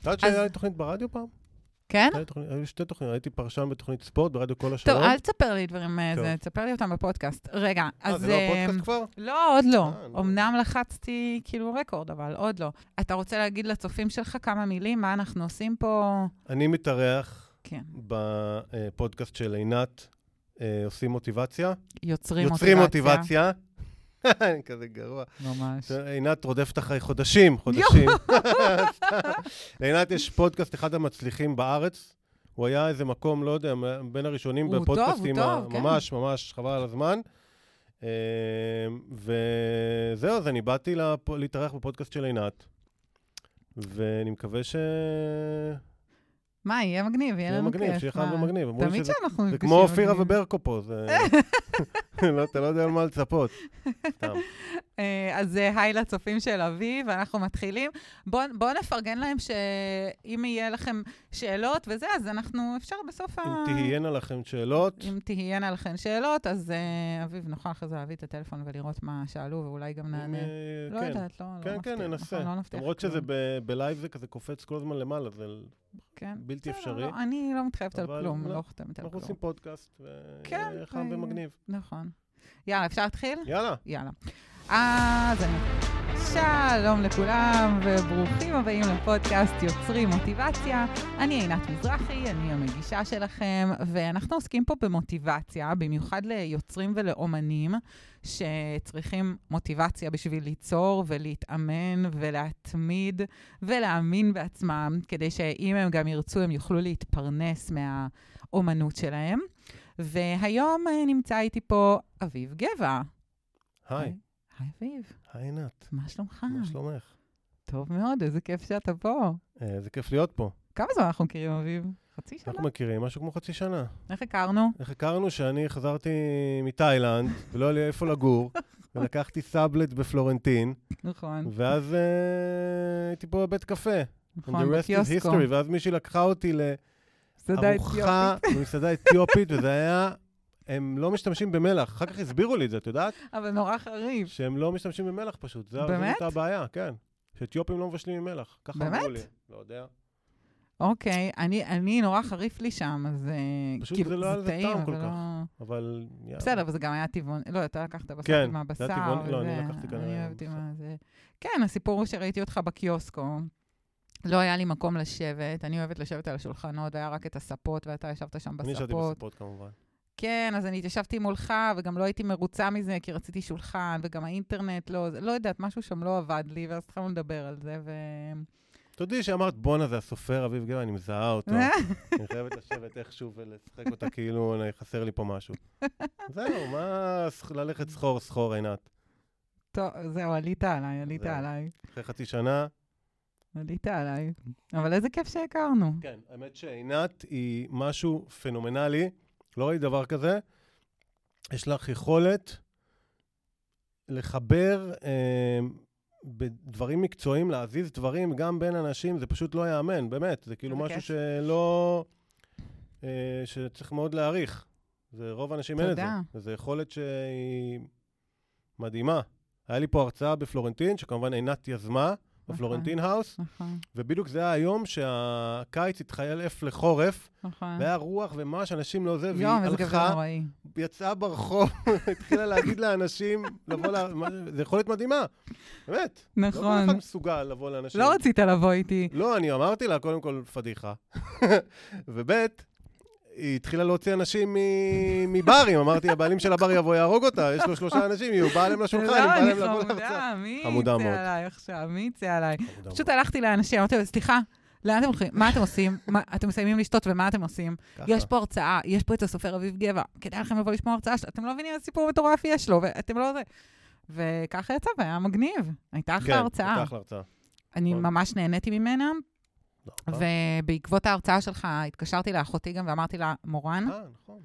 את יודעת שהיה לי תוכנית ברדיו פעם? כן? היו שתי תוכניות, הייתי פרשן בתוכנית ספורט ברדיו כל השעות. טוב, אל תספר לי דברים, אה. זה, תספר לי אותם בפודקאסט. רגע, אה, אז... זה לא אה, הפודקאסט כבר? לא, עוד לא. אה, נו. אמנם לחצתי כאילו רקורד, אבל עוד לא. אתה רוצה להגיד לצופים שלך כמה מילים? מה אנחנו עושים פה? אני מתארח כן, בפודקאסט של עינת, אה, עושים מוטיבציה. יוצרים יוצרים מוטיבציה. אני כזה גרוע. ממש. עינת רודפת אחרי חודשים, חודשים. לעינת יש פודקאסט, אחד המצליחים בארץ. הוא היה איזה מקום, לא יודע, בין הראשונים הוא טוב, בפודקאסטים, הוא טוב, כן. ממש, ממש, חבל על הזמן. אה, וזהו, אז אני באתי להתארח בפודקאסט של עינת, ואני מקווה ש... מה, יהיה מגניב, יהיה יהיה לנו מגניב, כיף. שיהיה חד מה? ומגניב. אמרו לי תמיד שאנחנו זה נפגשים כמו אופירה מגניב. וברקו פה, זה... לא, אתה לא יודע על מה לצפות. סתם. אה, אז אה, היי לצופים של אביב, אנחנו מתחילים. בואו בוא נפרגן להם שאם יהיה לכם שאלות וזה, אז אנחנו, אפשר בסוף ה... אם תהיינה לכם שאלות, אם תהיינה לכם שאלות, אז אה, אביב, נוכל אחרי זה להביא את הטלפון ולראות מה שאלו, ואולי גם אם, נענה. אה, לא כן. יודעת, לא לא כן, מבטיח, כן, ננסה. נכון, לא נבטיח למרות שזה בלייב זה כזה קופץ כל הזמן למעלה, זה כן. בלתי בסדר, אפשרי. לא, אני לא מתחייבת על כלום, לא, לא חותמת על אנחנו כלום. עושים פודקאסט, כן, וחם אה, ומגניב. נכון. יאללה, אפשר להתחיל? יאללה. יאללה. אז אני... שלום לכולם, וברוכים הבאים לפודקאסט יוצרים מוטיבציה. אני עינת מזרחי, אני המגישה שלכם, ואנחנו עוסקים פה במוטיבציה, במיוחד ליוצרים ולאומנים, שצריכים מוטיבציה בשביל ליצור ולהתאמן ולהתמיד ולהאמין בעצמם, כדי שאם הם גם ירצו, הם יוכלו להתפרנס מהאומנות שלהם. והיום אה, נמצא איתי פה אביב גבע. היי, היי אביב, היי עינת, מה שלומך? מה שלומך? טוב מאוד, איזה כיף שאתה פה. אה, איזה כיף להיות פה. כמה זמן אנחנו מכירים, אביב? חצי שנה? אנחנו מכירים משהו כמו חצי שנה. איך הכרנו? איך הכרנו שאני חזרתי מתאילנד, ולא היה לי איפה לגור, ולקחתי סאבלט בפלורנטין, נכון, ואז אה, הייתי פה בבית קפה. נכון, בקיוסקו. ואז מישהי לקחה אותי לארוחה במסעדה אתיופית, וזה היה... הם לא משתמשים במלח. אחר כך הסבירו לי את זה, את יודעת? אבל נורא חריף. שהם לא משתמשים במלח פשוט. זה- באמת? זאת הייתה הבעיה, כן. שאתיופים לא מבשלים עם מלח. ככה באמת? אמרו לי. לא יודע. אוקיי, אני, אני נורא חריף לי שם, אז אה, פשוט כאילו, זה לא היה לזה טעם כל אבל כך. לא- אבל... יאללה. בסדר, וזה גם היה טבעוני. לא, אתה לקחת בשר כן, עם זה הבשר. היה טבעוני. לא, אני לקחתי כנראה אני. מה זה. כן, הסיפור הוא שראיתי אותך בקיוסקו. לא היה לי מקום לשבת, אני אוהבת לשבת על השולחנות, והיה רק את הספות, ואתה ישבת שם אני ישבתי בספות. בספות כמובן. כן, אז אני התיישבתי מולך, וגם לא הייתי מרוצה מזה, כי רציתי שולחן, וגם האינטרנט לא, לא יודעת, משהו שם לא עבד לי, ואז התחלנו לדבר על זה, ו... תודי שאמרת, בואנה, זה הסופר אביב גבע, אני מזהה אותו. אני חייבת לשבת איכשהו ולשחק אותה כאילו אני- חסר לי פה משהו. זהו, מה ללכת סחור סחור, עינת? טוב, זהו, עלית עליי, עלית. עליי. אחרי חצי שנה. עלית עליי. אבל איזה כיף שהכרנו. כן, האמת שעינת היא משהו פנומנלי, לא ראיתי דבר כזה. יש לך יכולת לחבר אה, בדברים מקצועיים, להזיז דברים גם בין אנשים, זה פשוט לא ייאמן, באמת. זה כאילו משהו כיף. שלא... אה, שצריך מאוד להעריך. זה רוב האנשים אין את זה. תודה. וזו יכולת שהיא מדהימה. היה לי פה הרצאה בפלורנטין, שכמובן עינת יזמה, בפלורנטין האוס, נכון, ובדיוק זה היה היום שהקיץ התחלף לחורף, נכון. והיה רוח וממש אנשים לא זה, והיא הלכה. יצאה ברחוב, התחילה להגיד לאנשים לבוא ל... זה יכולת מדהימה, באמת. לא כל נכון. אחד מסוגל לבוא לאנשים. לא רצית לבוא איתי. לא, אני אמרתי לה, קודם כל, פדיחה. וב' היא התחילה להוציא אנשים מברים, אמרתי, הבעלים של הבר יבוא יהרוג אותה, יש לו שלושה אנשים, היא באה להם לשולחן, היא לא, באה להם לבוא להרצאה. חמודה, מי חמודה יצא מאוד. עליי עכשיו? מי יצא עליי? פשוט מאוד. הלכתי לאנשים, אמרתי להם, סליחה, לאן אתם הולכים? מה אתם עושים? מה- אתם מסיימים לשתות ומה אתם עושים? יש פה הרצאה, יש פה את הסופר אביב גבע, כדאי לכם לבוא לשמוע הרצאה שלו, אתם לא מבינים איזה סיפור מטורף יש לו, ואתם לא זה. וככה יצא, והיה מגניב. הייתה אחלה הרצאה. כן, אחלה הרצאה. אני נכון. ממש נהניתי ממנה, ובעקבות ההרצאה שלך התקשרתי לאחותי גם ואמרתי לה, מורן, אה, נכון,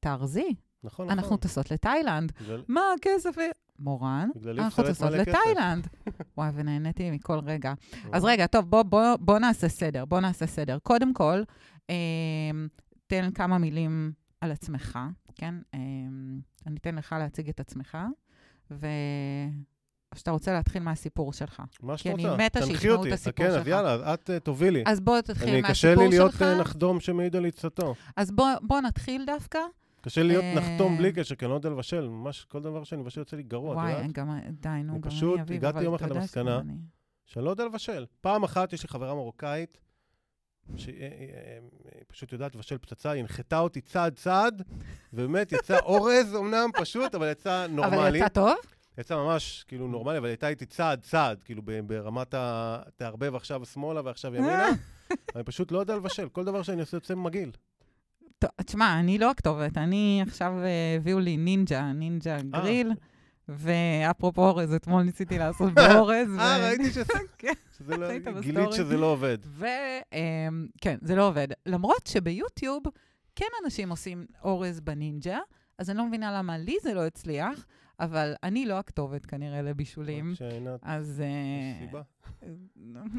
תארזי, נכון, אנחנו נכון. טסות לתאילנד. בגלל- מה הכסף? מורן, אנחנו טסות. לתאילנד. וואי, ונהניתי מכל רגע. אז רגע, טוב, בוא, בוא, בוא נעשה סדר, בוא נעשה סדר. קודם כל, אה, תן כמה מילים על עצמך, כן? אה, אני אתן לך להציג את עצמך, או שאתה רוצה להתחיל מהסיפור שלך? מה כי שאת אני רוצה. מתה תנחי שישמעו אותי. את הסיפור כן, שלך. אז יאללה, אז את אה, תובילי. אז בוא תתחיל אני, מהסיפור קשה לי להיות שלך. אה, נחדום שמעיד על עצתו. אז בוא, בוא נתחיל דווקא. קשה לי להיות אה, נחתום בלי קשר, כי אני לא יודע לבשל. ממש כל דבר שאני מבשל יוצא לי גרוע, את וואי, יודעת? גם, די, נו, אני גם פשוט אני אביב, הגעתי אבל יום אתה אחד למסקנה שגם אני- שאני לא יודע לבשל. פעם אחת יש לי חברה מרוקאית, שהיא פשוט יודעת לבשל פצצה, היא הנחתה אותי צעד צעד, ובאמת יצא אורז אמנם פשוט, אבל יצא נורמלי. אבל יצא טוב? יצא ממש כאילו נורמלי, אבל הייתה איתי צעד צעד, כאילו ברמת ה... תערבב עכשיו שמאלה ועכשיו ימינה. אני פשוט לא יודע לבשל, כל דבר שאני עושה יוצא מגעיל. טוב, תשמע, אני לא הכתובת. אני עכשיו, אה, הביאו לי נינג'ה, נינג'ה גריל, ואפרופו אורז, אתמול ניסיתי לעשות באורז. אה, ראיתי שזה... כן. שזה לא... גילית? שזה לא עובד. וכן, זה לא עובד. למרות שביוטיוב כן אנשים עושים אורז בנינג'ה, אז אני לא מבינה למה לי זה לא הצליח, אבל אני לא הכתובת כנראה לבישולים. שעינת, אז... אה, סיבה.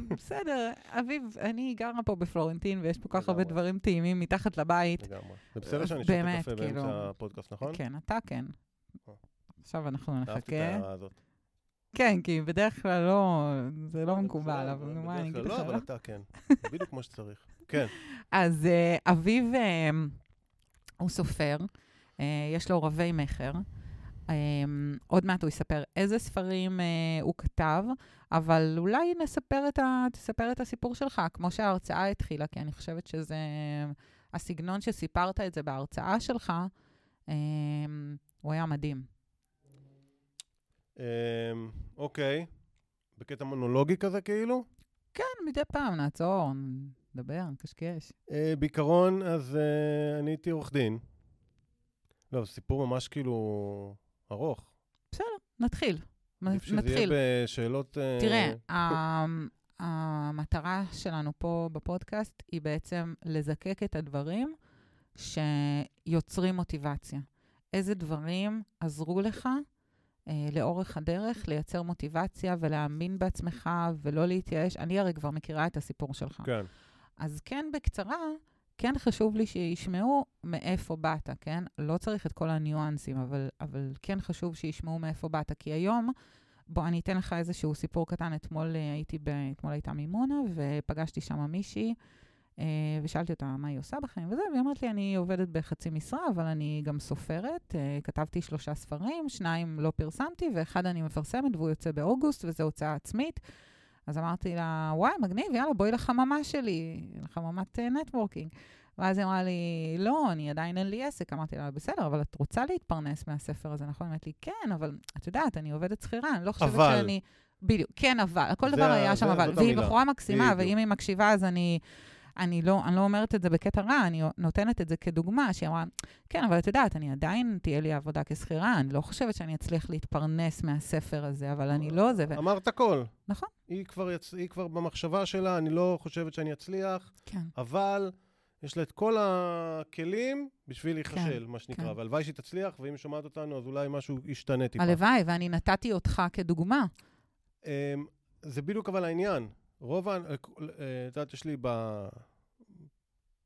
בסדר, אביב, אני גרה פה בפלורנטין, ויש פה כך הרבה. דברים טעימים מתחת לבית. לגמרי. זה בסדר שאני שותה קפה כאילו- באמצע הפודקאסט, נכון? כן, אתה כן. אה. עכשיו אנחנו אהבתי את נחכה. ההערה הזאת. כן, כי בדרך כלל לא, זה לא מקובל, אבל נו, מה אני אגיד לך? לא, אבל אתה כן. בדיוק כמו שצריך. כן. אז אה, אביב אה, הוא סופר, אה, יש לו רבי מכר. אה, עוד מעט הוא יספר איזה ספרים אה, הוא כתב, אבל אולי נספר את ה, תספר את הסיפור שלך, כמו שההרצאה התחילה, כי אני חושבת שזה... הסגנון שסיפרת את זה בהרצאה שלך, אה, הוא היה מדהים. אמ, אוקיי. בקטע מונולוגי כזה כאילו? כן, מדי פעם נעצור, נדבר, נקשקש. אה, בעיקרון, אז אה, אני הייתי עורך דין. לא, סיפור ממש כאילו ארוך. נתחיל. עדיף שזה יהיה נתחיל. בשאלות... אה, תראה, ה- המטרה שלנו פה בפודקאסט היא בעצם לזקק את הדברים שיוצרים מוטיבציה. איזה דברים עזרו לך אה, לאורך הדרך לייצר מוטיבציה ולהאמין בעצמך ולא להתייאש. אני הרי כבר מכירה את הסיפור שלך. כן. אז כן, בקצרה, כן חשוב לי שישמעו מאיפה באת, כן? לא צריך את כל הניואנסים, אבל, אבל כן חשוב שישמעו מאיפה באת. כי היום, בוא, אני אתן לך איזשהו סיפור קטן. אתמול אה, הייתי, ב, אתמול הייתה מימונה, ופגשתי שם מישהי, אה, ושאלתי אותה מה היא עושה בחיים וזה, והיא אמרת לי, אני עובדת בחצי משרה, אבל אני גם סופרת. אה, כתבתי שלושה ספרים, שניים לא פרסמתי, ואחד אני מפרסמת, והוא יוצא באוגוסט, וזו הוצאה עצמית. אז אמרתי לה, וואי, מגניב, יאללה, בואי לחממה שלי, לחממת נטוורקינג. ואז היא אמרה לי, לא, אני עדיין אין לי עסק. אמרתי לה, בסדר, אבל את רוצה להתפרנס מהספר הזה, נכון? היא אמרת לי, כן, אבל את יודעת, אני עובדת שכירה, אני לא חושבת אבל. שאני... בדיוק, כן, אבל. כל דבר היה שם אבל. והיא. בחורה מקסימה. ואם היא מקשיבה, אז אני... אני לא, אני לא אומרת את זה בקטע רע, אני נותנת את זה כדוגמה, שהיא אמרה, כן, אבל את יודעת, אני עדיין, תהיה לי עבודה כשכירה, אני לא חושבת שאני אצליח להתפרנס מהספר הזה, אבל אני לא זה. ו... אמרת הכל. נכון. היא כבר, יצ... היא כבר במחשבה שלה, אני לא חושבת שאני אצליח, כן. אבל יש לה את כל הכלים בשביל להיכשל, כן, מה שנקרא. כן. והלוואי שהיא תצליח, ואם היא שומעת אותנו, אז אולי משהו ישתנה טיפה. הלוואי, ואני נתתי אותך כדוגמה. אמ, זה בדיוק אבל העניין. רוב ה... אה, את יודעת, יש לי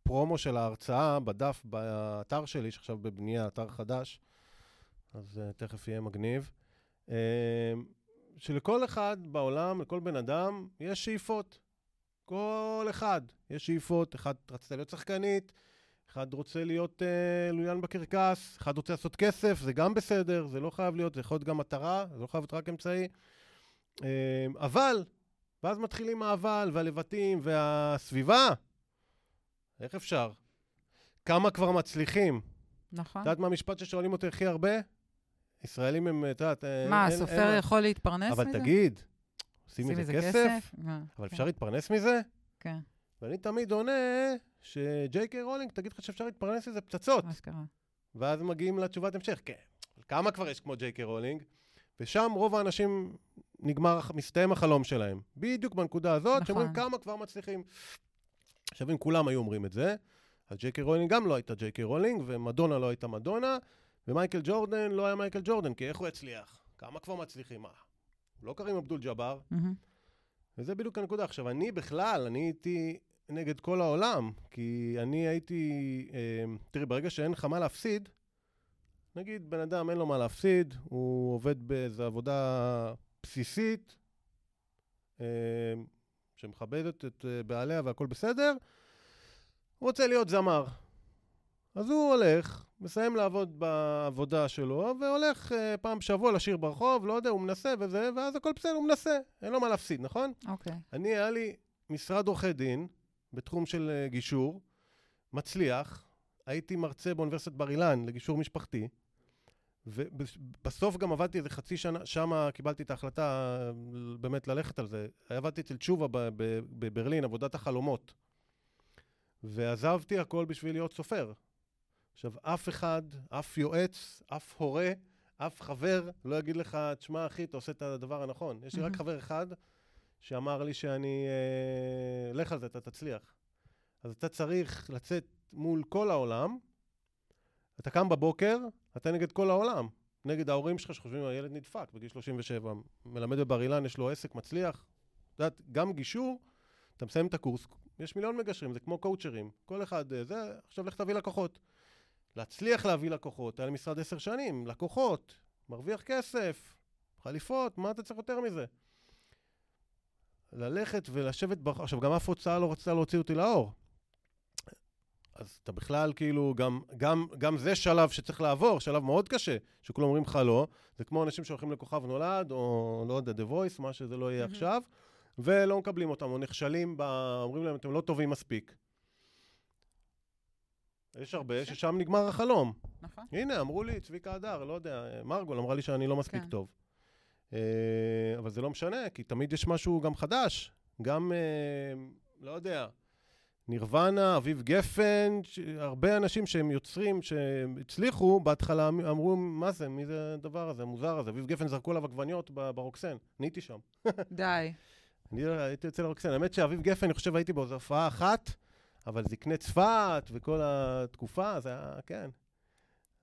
בפרומו של ההרצאה, בדף, באתר שלי, שעכשיו בבנייה, אתר חדש, אז uh, תכף יהיה מגניב, שלכל אחד בעולם, לכל בן אדם, יש שאיפות. כל אחד יש שאיפות. אחד רצתה להיות שחקנית, אחד רוצה להיות uh, לוליין בקרקס, אחד רוצה לעשות כסף, זה גם בסדר, זה לא חייב להיות, זה יכול להיות גם מטרה, זה לא חייב להיות רק אמצעי. Um, אבל, ואז מתחילים האבל והלבטים והסביבה. איך אפשר? כמה כבר מצליחים? נכון. את יודעת מה המשפט ששואלים אותי הכי הרבה? ישראלים הם, את יודעת... מה, אין- הסופר אין- יכול להתפרנס מזה? אבל תגיד, עושים מזה כסף? מה? אבל כן, אפשר להתפרנס מזה? כן, ואני תמיד עונה שג'יי קיי רולינג תגיד לך שאפשר להתפרנס מזה פצצות. מה שקרה. ואז מגיעים לתשובת המשך, כן. אבל כמה כבר יש כמו ג'יי קיי רולינג? ושם רוב האנשים נגמר, מסתיים החלום שלהם. בדיוק בנקודה הזאת, נכון. שאומרים כמה כבר מצליחים. עכשיו, אם כולם היו אומרים את זה, אז ג'יי קיי רולינג גם לא הייתה ג'יי קיי רולינג, ומדונה לא הייתה מדונה, ומייקל ג'ורדן לא היה מייקל ג'ורדן, כי איך הוא יצליח? כמה כבר מצליחים? מה? לא קרים אבדול ג'אבר, מהמם. וזה בדיוק הנקודה. עכשיו, אני בכלל, אני הייתי נגד כל העולם, כי אני הייתי... אה, תראי, ברגע שאין לך מה להפסיד, נגיד בן אדם אין לו מה להפסיד, הוא עובד באיזו עבודה בסיסית, אה, שמכבדת את אה, בעליה והכל בסדר, הוא רוצה להיות זמר. אז הוא הולך, מסיים לעבוד בעבודה שלו, והולך אה, פעם בשבוע לשיר ברחוב, לא יודע, הוא מנסה וזה, ואז הכל בסדר, הוא מנסה, אין לו מה להפסיד, נכון? אוקיי. אני, היה לי משרד עורכי דין בתחום של אה, גישור, מצליח, הייתי מרצה באוניברסיטת בר אילן לגישור משפחתי, ובסוף גם עבדתי איזה חצי שנה, שם קיבלתי את ההחלטה אה, באמת ללכת על זה. עבדתי אצל תשובה בברלין, עבודת החלומות. ועזבתי הכל בשביל להיות סופר. עכשיו, אף אחד, אף יועץ, אף הורה, אף חבר לא יגיד לך, תשמע, אחי, אתה עושה את הדבר הנכון. יש לי רק. חבר אחד שאמר לי שאני... אה, לך על זה, אתה תצליח. אז אתה צריך לצאת מול כל העולם. אתה קם בבוקר, אתה נגד כל העולם. נגד ההורים שלך שחושבים, הילד נדפק בגיל 37, מלמד בבר אילן, יש לו עסק מצליח. את יודעת, גם גישור, אתה מסיים את הקורס, יש מיליון מגשרים, זה כמו קואוצ'רים. כל אחד, אה, זה, עכשיו לך תביא לקוחות. להצליח להביא לקוחות, היה לי משרד עשר שנים, לקוחות, מרוויח כסף, חליפות, מה אתה צריך יותר מזה? ללכת ולשבת, בח... עכשיו, גם אף הוצאה לא רצתה להוציא אותי לאור. אז אתה בכלל, כאילו, גם, גם, גם זה שלב שצריך לעבור, שלב מאוד קשה, שכולם אומרים לך לא. זה כמו אנשים שהולכים לכוכב נולד, או לא יודע, The Voice, מה שזה לא יהיה מהמם. עכשיו, ולא מקבלים אותם, או נכשלים, ב... אומרים להם, אתם לא טובים מספיק. יש הרבה קשה. ששם נגמר החלום. נכון. הנה, אמרו לי, צביקה הדר, לא יודע, מרגול אמרה לי שאני לא מספיק כן. טוב. אה, אבל זה לא משנה, כי תמיד יש משהו גם חדש. גם, אה, לא יודע, נירוונה, אביב גפן, הרבה אנשים שהם יוצרים, שהצליחו, בהתחלה אמ- אמרו, מה זה, מי זה הדבר הזה, המוזר הזה? אביב גפן זרקו עליו עגבניות ברוקסן, אני הייתי שם. די. אני הייתי יוצא לרוקסן. האמת שאביב גפן, אני חושב, הייתי באיזו הופעה אחת, אבל זקני צפת וכל התקופה, זה היה, כן.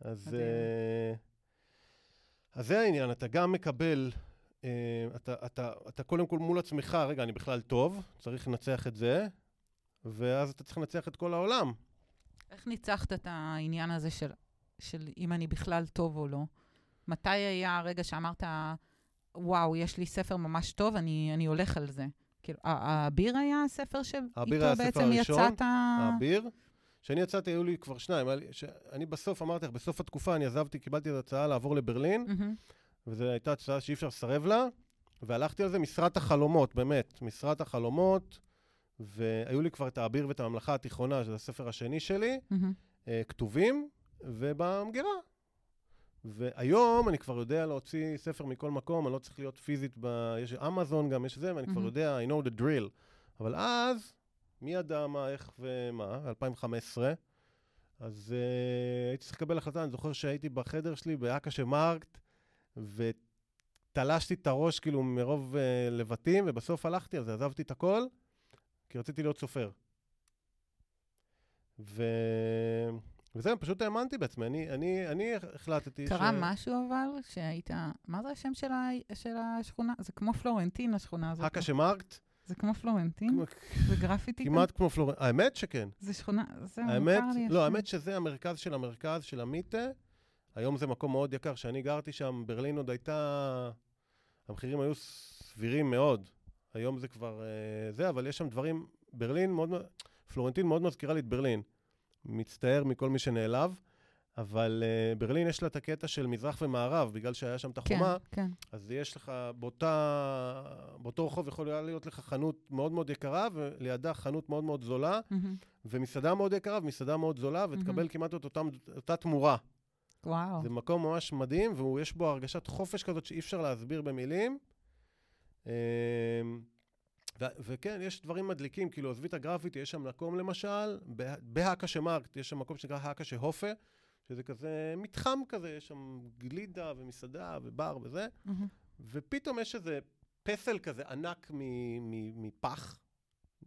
אז. אה, אז זה העניין, אתה גם מקבל, אה, אתה, אתה, אתה קודם כל מול עצמך, רגע, אני בכלל טוב, צריך לנצח את זה, ואז אתה צריך לנצח את כל העולם. איך ניצחת את העניין הזה של, של אם אני בכלל טוב או לא? מתי היה הרגע שאמרת, וואו, יש לי ספר ממש טוב, אני, אני הולך על זה? כאילו, האביר היה הספר שאיתו האביר היה הספר בעצם הראשון, יצאת... האביר. כשאני יצאתי, היו לי כבר שניים. אני בסוף, אמרתי לך, בסוף התקופה אני עזבתי, קיבלתי את ההצעה לעבור לברלין, מהמם. וזו הייתה הצעה שאי אפשר לסרב לה, והלכתי על זה משרת החלומות, באמת, משרת החלומות, והיו לי כבר את האביר ואת הממלכה התיכונה, שזה הספר השני שלי, מהמם. אה, כתובים, ובמגירה. והיום אני כבר יודע להוציא ספר מכל מקום, אני לא צריך להיות פיזית, ב... יש אמזון גם, יש זה, ואני כבר מהמם. יודע, I know the drill. אבל אז, מי ידע מה, איך ומה, 2015, אז אה, הייתי צריך לקבל החלטה, אני זוכר שהייתי בחדר שלי באקשה מרקט, ותלשתי את הראש כאילו מרוב אה, לבטים, ובסוף הלכתי על זה, עזבתי את הכל, כי רציתי להיות סופר. ו... וזהו, פשוט האמנתי בעצמי, אני, אני, אני החלטתי קרה משהו אבל, שהיית... מה זה השם של, ה... של השכונה? זה כמו פלורנטין, השכונה הזאת. האקשה מרקט, זה כמו פלורנטין? זה גרפיטי? כמעט כמו פלורנטין, האמת שכן. זה שכונה, זהו, האמת, מוכר לי לא, השם. האמת שזה המרכז של המרכז של ה Mitte. היום זה מקום מאוד יקר. כשאני גרתי שם, ברלין עוד הייתה... המחירים היו סבירים מאוד. היום זה כבר אה, זה, אבל יש שם דברים... ברלין מאוד... פלורנטין מאוד מזכירה לי את ברלין. מצטער מכל מי שנעלב, אבל אה, ברלין יש לה את הקטע של מזרח ומערב, בגלל שהיה שם את כן, החומה. כן. אז יש לך, באותה, באותו רחוב יכולה להיות לך חנות מאוד מאוד יקרה, ולידה חנות מאוד מאוד זולה. מהמם. ומסעדה מאוד יקרה ומסעדה מאוד זולה, ותקבל מהמם. כמעט את אותם, אותה תמורה. וואו. זה מקום ממש מדהים, ויש בו הרגשת חופש כזאת שאי אפשר להסביר במילים. אמ, וכן, יש דברים מדליקים, כאילו, עזבי את הגרפיטי, יש שם מקום למשל, בה- בהאקשה מרקט, יש שם מקום שנקרא האקשה הופה, שזה כזה מתחם כזה, יש שם גלידה ומסעדה ובר וזה, מהמם. ופתאום יש איזה פסל כזה ענק מפח,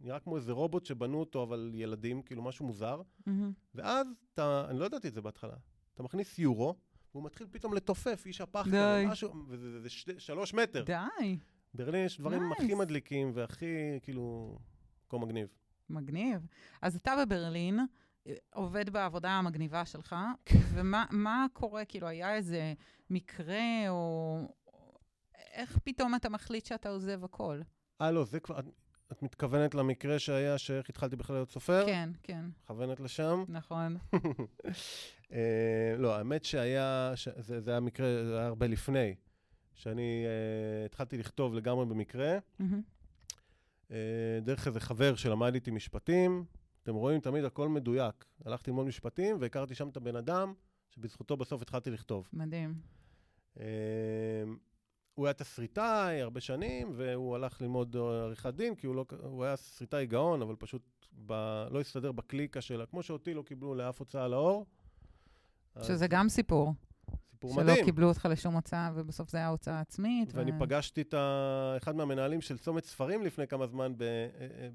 נראה כמו איזה רובוט שבנו אותו, אבל ילדים, כאילו משהו מוזר. מהמם. ואז אתה, אני לא ידעתי את זה בהתחלה, אתה מכניס יורו, והוא מתחיל פתאום לתופף, איש הפח. כזה, משהו, וזה זה, זה שתי, שלוש מטר. די, ברלין יש דברים Nice. הכי מדליקים והכי, כאילו, מקום מגניב. מגניב. אז אתה בברלין, אה, עובד בעבודה המגניבה שלך, כן. ומה מה קורה, כאילו, היה איזה מקרה, או איך פתאום אתה מחליט שאתה עוזב הכל? אה, לא, זה כבר... את, את מתכוונת למקרה שהיה שאיך התחלתי בכלל להיות סופר? כן, כן, מכוונת לשם? נכון. אה, לא, האמת שהיה, ש... זה, זה היה מקרה, זה היה הרבה לפני, שאני אה, התחלתי לכתוב לגמרי במקרה, מהמם. אה, דרך איזה חבר שלמד איתי משפטים. אתם רואים, תמיד הכל מדויק. הלכתי ללמוד משפטים והכרתי שם את הבן אדם, שבזכותו בסוף התחלתי לכתוב. מדהים. אה, הוא היה תסריטאי הרבה שנים, והוא הלך ללמוד עריכת דין, כי הוא, לא, הוא היה תסריטאי גאון, אבל פשוט ב, לא הסתדר בקליקה שלה, כמו שאותי לא קיבלו לאף הוצאה לאור. אז שזה גם סיפור. סיפור שלא מדהים. קיבלו אותך לשום הוצאה, ובסוף זה היה הוצאה עצמית. ואני ו- פגשתי את ה... אחד מהמנהלים של צומת ספרים לפני כמה זמן, ב... אה, אה,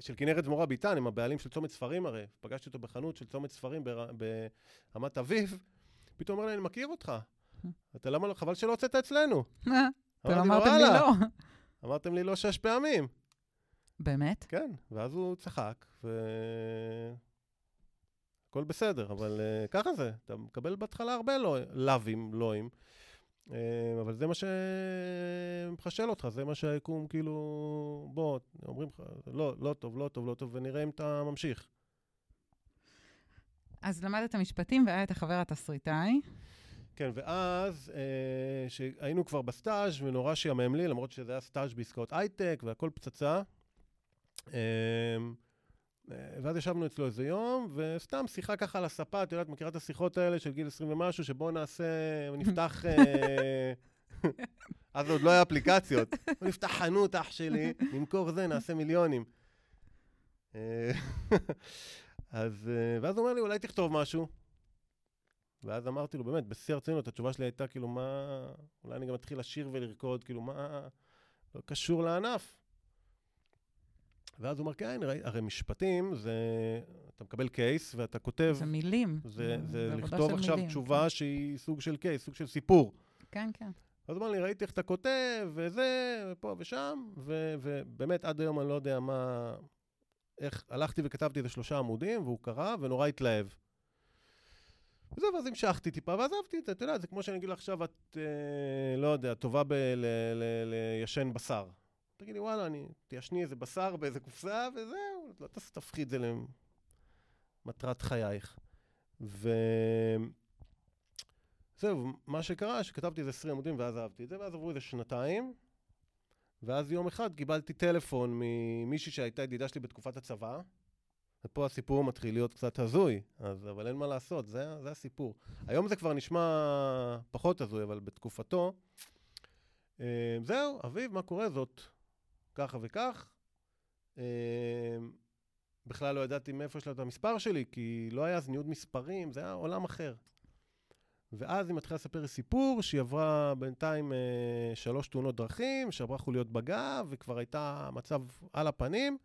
של כנרת זמורה ביטן, הם הבעלים של צומת ספרים הרי. פגשתי אותו בחנות של צומת ספרים בר... ברמת אביב, פתאום אמר לי, אני מכיר אותך. אתה למה לא, חבל שלא הוצאת אצלנו. אתם אמרתם לי. לא. אמרתם לי לא שש פעמים. באמת? כן, ואז הוא צחק, ו... הכל בסדר, אבל uh, ככה זה, אתה מקבל בהתחלה הרבה לא, לאווים, לואים, uh, אבל זה מה שמחשל אותך, זה מה שהיקום כאילו, בוא, אומרים לך, לא, לא טוב, לא טוב, לא טוב, ונראה אם אתה ממשיך. אז למדת משפטים והיה את החבר התסריטאי. כן, ואז אה, שהיינו כבר בסטאז' ונורא שיאמם לי, למרות שזה היה סטאז' בעסקאות הייטק והכל פצצה. אה, אה, ואז ישבנו אצלו איזה יום, וסתם שיחה ככה על הספה, את יודעת, מכירה את השיחות האלה של גיל 20 ומשהו, שבואו נעשה, נפתח... אה, אז עוד לא היה אפליקציות. נפתח חנות, אח שלי, נמכור זה, נעשה מיליונים. אה, אז, אה, ואז הוא אומר לי, אולי תכתוב משהו. ואז אמרתי לו, באמת, בשיא הרצינות, התשובה שלי הייתה, כאילו, מה... אולי אני גם אתחיל לשיר ולרקוד, כאילו, מה... לא קשור לענף. ואז הוא אמר, כן, הרי, משפטים זה... אתה מקבל קייס ואתה כותב... זה מילים. זה, זה עבודה לכתוב עכשיו מילים, תשובה שהיא סוג של קייס, סוג של סיפור. כן, כן. אז הוא אמר לי, ראיתי איך אתה כותב, וזה, ופה ושם, ו- ובאמת, עד היום אני לא יודע מה... איך, הלכתי וכתבתי איזה שלושה עמודים, והוא קרא, ונורא התלהב. וזהו, ואז המשכתי טיפה, ועזבתי את זה, אתה יודע, זה כמו שאני אגיד לך עכשיו, את, אה, לא יודע, טובה בליישן בשר. תגידי, וואלה, אני, תיישני איזה בשר באיזה קופסה, וזהו, לא תפחי את זה למטרת חייך. ו... זהו, מה שקרה, שכתבתי איזה 20 עמודים ואז אהבתי את זה, ואז עברו איזה שנתיים, ואז יום אחד קיבלתי טלפון ממישהי שהייתה ידידה שלי בתקופת הצבא, ופה הסיפור מתחיל להיות קצת הזוי, אז, אבל אין מה לעשות, זה, זה הסיפור. היום זה כבר נשמע פחות הזוי, אבל בתקופתו, אה, זהו, אביב, מה קורה? זאת ככה וכך. אה, בכלל לא ידעתי מאיפה יש לה את המספר שלי, כי לא היה אז ניוד מספרים, זה היה עולם אחר. ואז היא מתחילה לספר סיפור שהיא עברה בינתיים אה, שלוש תאונות דרכים, שעברה חוליות בגב, וכבר הייתה מצב על הפנים.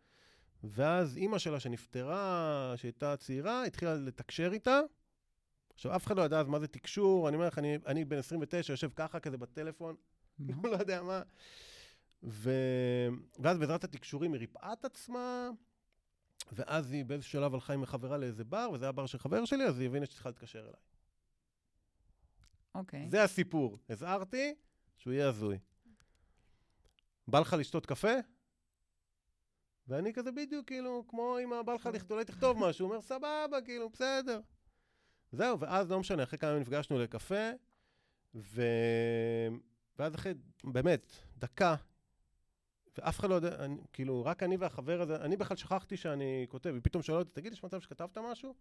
ואז אימא שלה שנפטרה, שהייתה צעירה, התחילה לתקשר איתה. עכשיו, אף אחד לא ידע אז מה זה תקשור, אני אומר לך, אני, אני בן 29, יושב ככה כזה בטלפון? לא יודע מה. ו... ואז בעזרת התקשורים היא ריפאה את עצמה, ואז היא באיזשהו שלב הלכה עם חברה לאיזה בר, וזה היה בר של חבר שלי, אז היא הבינה שצריכה להתקשר אליי. אוקיי. זה הסיפור. הזהרתי שהוא יהיה הזוי. בא לך לשתות קפה? ואני כזה בדיוק, כאילו, כמו אם בא לך לכתוב, אולי תכתוב משהו, הוא אומר, סבבה, כאילו, בסדר. זהו, ואז לא משנה, אחרי כמה ימים נפגשנו לקפה, ו... ואז אחרי, באמת, דקה, ואף אחד לא יודע, אני, כאילו, רק אני והחבר הזה, אני בכלל שכחתי שאני כותב, היא פתאום שואלה אותי, תגיד, יש מצב שכתבת משהו?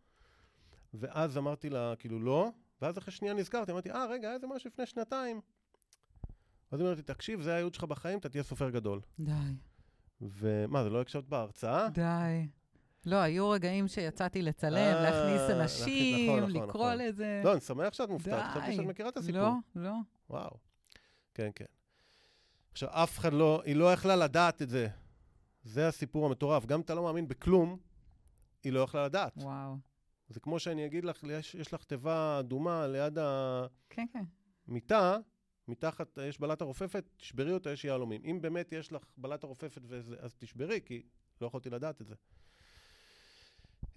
ואז אמרתי לה, כאילו, לא, ואז אחרי שנייה נזכרתי, אמרתי, אה, רגע, היה איזה משהו לפני שנתיים. אז היא אומרת לי, תקשיב, זה הייעוד שלך בחיים, אתה תהיה סופר גדול. די, ומה, זה לא הקשבת בהרצאה? די. לא, היו רגעים שיצאתי לצלם, אה, להכניס אנשים, נכון, נכון, לקרוא נכון. לזה. לא, אני שמח שאת מופתעת, חשבתי. שאת מכירה את הסיפור. לא, לא. וואו. כן, כן. עכשיו, אף אחד לא, היא לא יכלה לדעת את זה. זה הסיפור המטורף. גם אם אתה לא מאמין בכלום, היא לא יכלה לדעת. וואו. זה כמו שאני אגיד לך, יש, יש לך תיבה אדומה ליד כן, כן. המיטה, מתחת יש בלטה רופפת, תשברי אותה, יש יהלומים. אם באמת יש לך בלטה רופפת, וזה, אז תשברי, כי לא יכולתי לדעת את זה.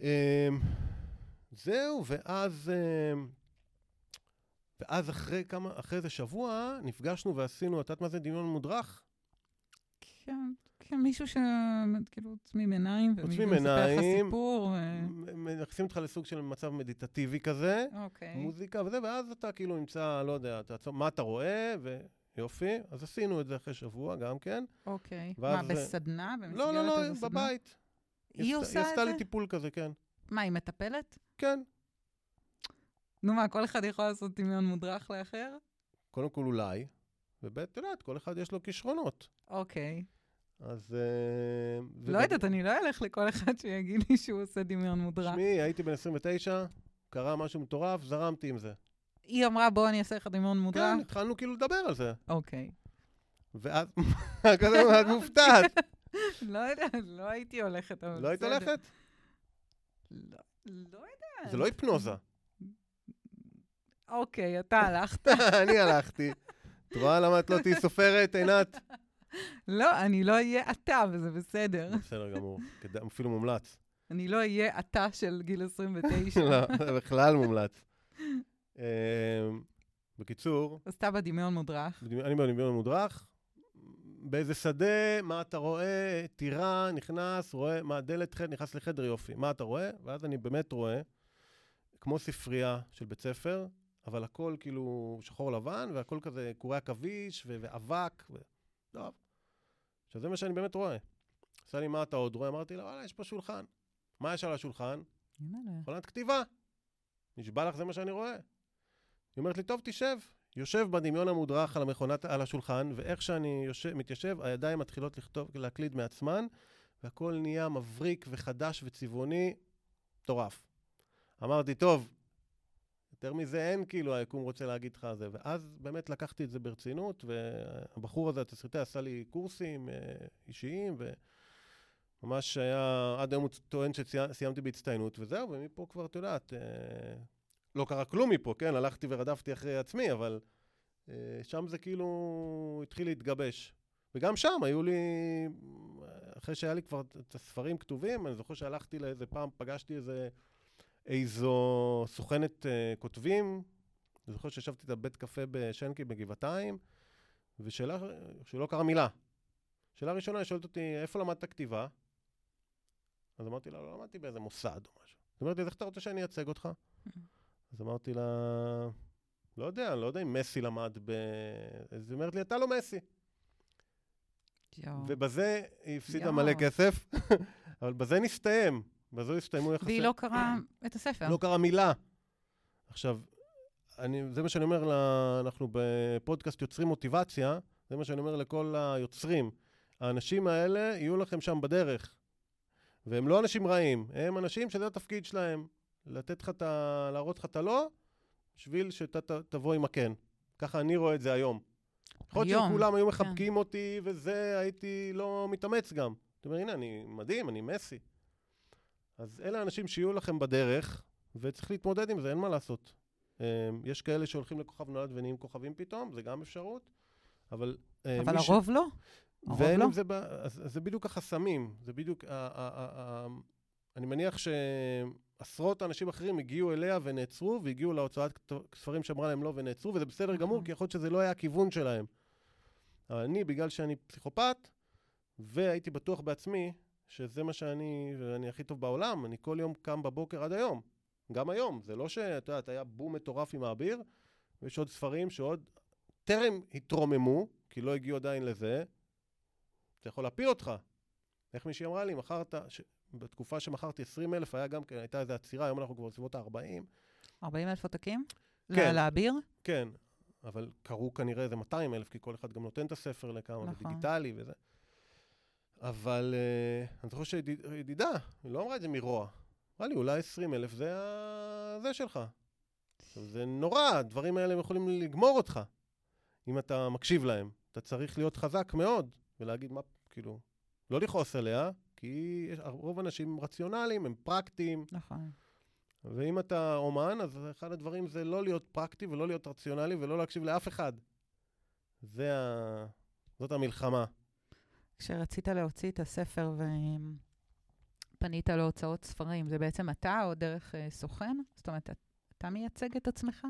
אמ, זהו, ואז... אמ, ואז אחרי כמה, אחרי איזה שבוע, נפגשנו ועשינו, את יודעת מה זה דמיון מודרך? כן, כן, מישהו שכאילו עוצמים עיניים, עוצמים ומספר לך. סיפור. ו- מ- מכניסים אותך לסוג של מצב מדיטטיבי כזה, אוקיי. מוזיקה וזה, ואז אתה כאילו נמצא, לא יודע, אתה, מה אתה רואה, ויופי. אז עשינו את זה אחרי שבוע גם כן. אוקיי. מה, בסדנה? במסגרת לא, לא, לא? בבית. היא עשתה- עושה היא את עשתה זה? לי טיפול כזה, כן. מה, היא מטפלת? כן. נו מה, כל אחד יכול לעשות דמיון מודרך לאחר? קודם כל אולי, וב', את יודעת, כל אחד יש לו כישרונות. אוקיי. אז... אה, לא יודעת, אני לא אלך לכל אחד שיגיד לי שהוא עושה דמיון מודרך. תשמעי, הייתי בן 29, קרה משהו מטורף, זרמתי עם זה. היא אמרה, בוא אני אעשה לך דמיון מודרך? כן, התחלנו כאילו לדבר על זה. אוקיי. ואז, כזה, את מופתעת. לא יודעת, לא הייתי הולכת, אבל לא היית בסדר. הולכת? לא לא יודעת. זה לא היפנוזה. אוקיי, אתה הלכת. אני הלכתי. את רואה למה את לא תהיי סופרת, עינת? לא, אני לא אהיה אתה, וזה בסדר. בסדר גמור, אפילו מומלץ. אני לא אהיה אתה של גיל 29. לא, זה בכלל מומלץ. אה, בקיצור, אז אתה בדמיון מודרך. אני בדמיון מודרך, באיזה שדה, מה אתה רואה, טירה, נכנס, רואה, מה, דלת נכנס לחדר יופי, מה אתה רואה? ואז אני באמת רואה, כמו ספרייה של בית ספר, אבל הכל כאילו שחור לבן, והכל כזה קורי עכביש ו- ואבק, ו... טוב. עכשיו, זה מה שאני באמת רואה. עשה לי, מה אתה עוד רואה? אמרתי לה, וואלה, יש פה שולחן. מה יש על השולחן? מכונת כתיבה. נשבע לך, זה מה שאני רואה. היא אומרת לי, טוב, תשב. יושב בדמיון המודרך על המכונת, על השולחן, ואיך שאני יושב, מתיישב, הידיים מתחילות לכתוב, להקליד מעצמן, והכל נהיה מבריק וחדש וצבעוני, מטורף. אמרתי, טוב, יותר מזה אין, כאילו, היקום רוצה להגיד לך זה. ואז באמת לקחתי את זה ברצינות, והבחור הזה, התסריטאי, עשה לי קורסים אה, אישיים, וממש היה, עד היום הוא טוען שסיימתי בהצטיינות, וזהו, ומפה כבר, את יודעת, אה, לא קרה כלום מפה, כן? הלכתי ורדפתי אחרי עצמי, אבל אה, שם זה כאילו התחיל להתגבש. וגם שם היו לי, אחרי שהיה לי כבר את הספרים כתובים, אני זוכר שהלכתי לאיזה פעם, פגשתי איזה, איזו סוכנת אה, כותבים, אני זוכר שישבתי איתה בבית קפה בשנקי בגבעתיים, ושאלה, שלא קרה מילה. שאלה ראשונה, היא שואלת אותי, איפה למדת כתיבה? אז אמרתי לה, לא למדתי באיזה מוסד או משהו. היא אומרת לי, איך אתה רוצה שאני אייצג אותך? אז אמרתי לה, לא יודע, אני לא יודע אם מסי למד ב... אז היא אומרת לי, אתה לא מסי. ובזה היא הפסידה. מלא כסף, אבל בזה נסתיים. בזה הסתיימו יחסי... והיא לא קראה את הספר. לא קרה מילה. עכשיו, אני, זה מה שאני אומר, לה, אנחנו בפודקאסט יוצרים מוטיבציה, זה מה שאני אומר לכל היוצרים. האנשים האלה יהיו לכם שם בדרך. והם לא אנשים רעים, הם אנשים שזה התפקיד שלהם. לתת לך את ה... להראות לך את הלא, בשביל שאתה ת- תבוא עם הכן. ככה אני רואה את זה היום. יכול להיות שכולם היו כן. מחבקים אותי, וזה, הייתי לא מתאמץ גם. אתה אומר, הנה, אני מדהים, אני מסי. אז אלה האנשים שיהיו לכם בדרך, וצריך להתמודד עם זה, אין מה לעשות. אמ, יש כאלה שהולכים לכוכב נולד ונהיים כוכבים פתאום, זה גם אפשרות, אבל... אה, אבל מי ש- הרוב לא. הרוב ואין לא. זה, ב... אז, אז זה בדיוק החסמים, זה בדיוק, ה, ה, ה, ה, אני מניח שעשרות אנשים אחרים הגיעו אליה ונעצרו, והגיעו להוצאת ספרים שאמרה להם לא ונעצרו, וזה בסדר גמור, נכון. כי יכול להיות שזה לא היה הכיוון שלהם. אבל אני, בגלל שאני פסיכופת, והייתי בטוח בעצמי שזה מה שאני, ואני הכי טוב בעולם, אני כל יום קם בבוקר עד היום. גם היום, זה לא שאת יודעת, היה בום מטורף עם האביר, ויש עוד ספרים שעוד טרם התרוממו, כי לא הגיעו עדיין לזה, זה יכול להפיל אותך. איך מישהי אמרה לי, מכרת, ש... בתקופה שמכרתי 20 אלף, היה גם כן, הייתה איזו עצירה, היום אנחנו כבר בסביבות ה-40. 40 אלף עותקים? כן. לאביר? כן, אבל קראו כנראה איזה 200 אלף, כי כל אחד גם נותן את הספר לכמה, נכון. ודיגיטלי וזה. אבל uh, אני זוכר שידידה, היא לא אמרה את זה מרוע. אמרה לי, אולי 20 אלף זה. זה שלך. עכשיו, זה נורא, הדברים האלה יכולים לגמור אותך, אם אתה מקשיב להם. אתה צריך להיות חזק מאוד, ולהגיד מה, כאילו, לא לכעוס עליה, כי יש, רוב האנשים רציונליים, הם פרקטיים, נכון. ואם אתה אומן, אז אחד הדברים זה לא להיות פרקטי ולא להיות רציונלי ולא להקשיב לאף אחד. זה ה... זאת המלחמה. כשרצית להוציא את הספר ופנית להוצאות ספרים, זה בעצם אתה או דרך אה, סוכן? זאת אומרת, אתה מייצג את עצמך?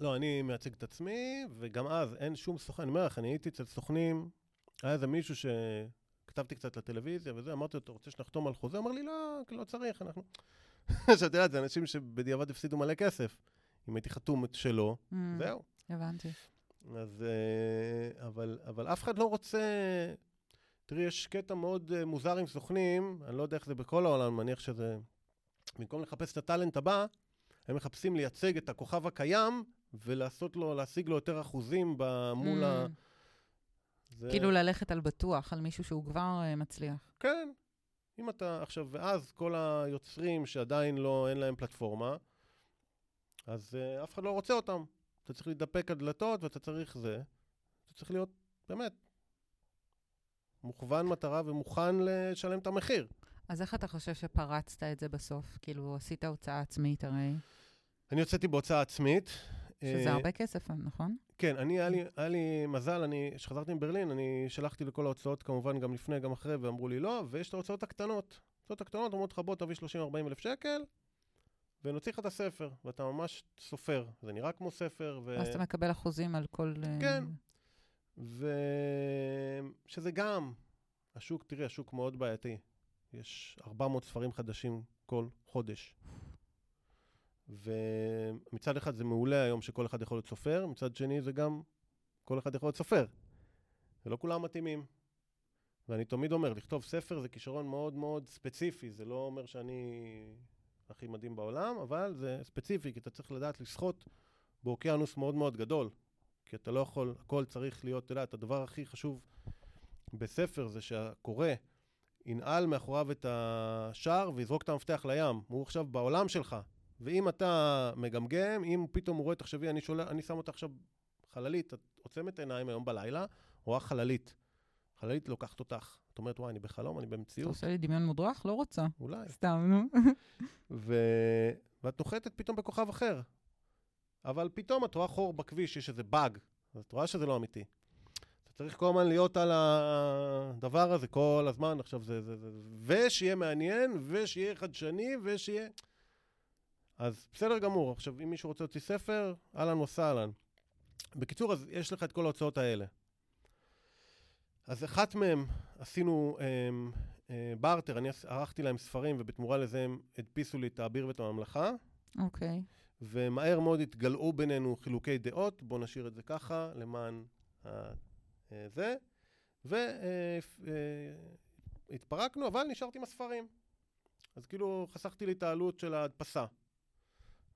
לא, אני מייצג את עצמי, וגם אז אין שום סוכן. אני אומר לך, אני הייתי אצל סוכנים, היה איזה מישהו שכתבתי קצת לטלוויזיה וזה, אמרתי לו, אתה רוצה שנחתום על חוזה? אמר לי, לא, לא צריך, אנחנו... עכשיו, את יודעת, זה אנשים שבדיעבד הפסידו מלא כסף. אם הייתי חתום את שלו, Mm, זהו. הבנתי. אז... אה, אבל, אבל אף אחד לא רוצה... תראי, יש קטע מאוד אה, מוזר עם סוכנים, אני לא יודע איך זה בכל העולם, אני מניח שזה... במקום לחפש את הטאלנט הבא, הם מחפשים לייצג את הכוכב הקיים ולעשות לו, להשיג לו יותר אחוזים מול ה... Mm, זה... כאילו ללכת על בטוח, על מישהו שהוא כבר אה, מצליח. כן. אם אתה עכשיו, ואז כל היוצרים שעדיין לא, אין להם פלטפורמה, אז uh, אף אחד לא רוצה אותם. אתה צריך להתדפק על דלתות ואתה צריך זה. אתה צריך להיות, באמת, מוכוון מטרה ומוכן לשלם את המחיר. אז איך אתה חושב שפרצת את זה בסוף? כאילו, עשית הוצאה עצמית הרי, אני יוצאתי בהוצאה עצמית. שזה אה, הרבה כסף, נכון? כן, אני, היה לי, היה לי מזל, אני, כשחזרתי מברלין, אני שלחתי לכל ההוצאות, כמובן, גם לפני, גם אחרי, ואמרו לי לא, ויש את ההוצאות הקטנות. ההוצאות הקטנות אומרות לך, בוא תביא 30-40 אלף שקל, ונוציא לך את הספר, ואתה ממש סופר. זה נראה כמו ספר, ו... אז אתה מקבל אחוזים על כל... אה, כן. ושזה גם, השוק, תראי, השוק מאוד בעייתי. יש 400 ספרים חדשים כל חודש. ומצד אחד זה מעולה היום שכל אחד יכול להיות סופר, מצד שני זה גם כל אחד יכול להיות סופר. ולא כולם מתאימים. ואני תמיד אומר, לכתוב ספר זה כישרון מאוד מאוד ספציפי, זה לא אומר שאני הכי מדהים בעולם, אבל זה ספציפי, כי אתה צריך לדעת לשחות באוקיינוס מאוד מאוד גדול. כי אתה לא יכול, הכל צריך להיות, אתה יודע, את הדבר הכי חשוב בספר זה שהקורא ינעל מאחוריו את השער ויזרוק את המפתח לים. הוא עכשיו בעולם שלך. ואם אתה מגמגם, אם פתאום הוא רואה, תחשבי, אני, שולח, אני שם אותה עכשיו חללית, את עוצמת עיניים היום בלילה, רואה חללית. חללית לוקחת אותך. את אומרת, וואי, אני בחלום, אני אתה במציאות. עושה לי דמיון מודרך? לא רוצה. אולי. סתם, נו. ו... ואת נוחתת פתאום בכוכב אחר. אבל פתאום את רואה חור בכביש, יש איזה באג, אז את רואה שזה לא אמיתי. אתה צריך כל הזמן להיות על הדבר הזה כל הזמן, עכשיו זה, זה, זה, ושיהיה מעניין, ושיהיה חדשני, ושיהיה... אז בסדר גמור, עכשיו אם מישהו רוצה להוציא ספר, אהלן וסהלן. בקיצור, אז יש לך את כל ההוצאות האלה. אז אחת מהם עשינו אמ, אה, בארטר, אני ערכתי להם ספרים, ובתמורה לזה הם הדפיסו לי את האביר ואת הממלכה, אוקיי. ומהר מאוד התגלעו בינינו חילוקי דעות, בואו נשאיר את זה ככה, למען ה- אה, זה, והתפרקנו, אבל נשארתי עם הספרים. אז כאילו חסכתי לי את העלות של ההדפסה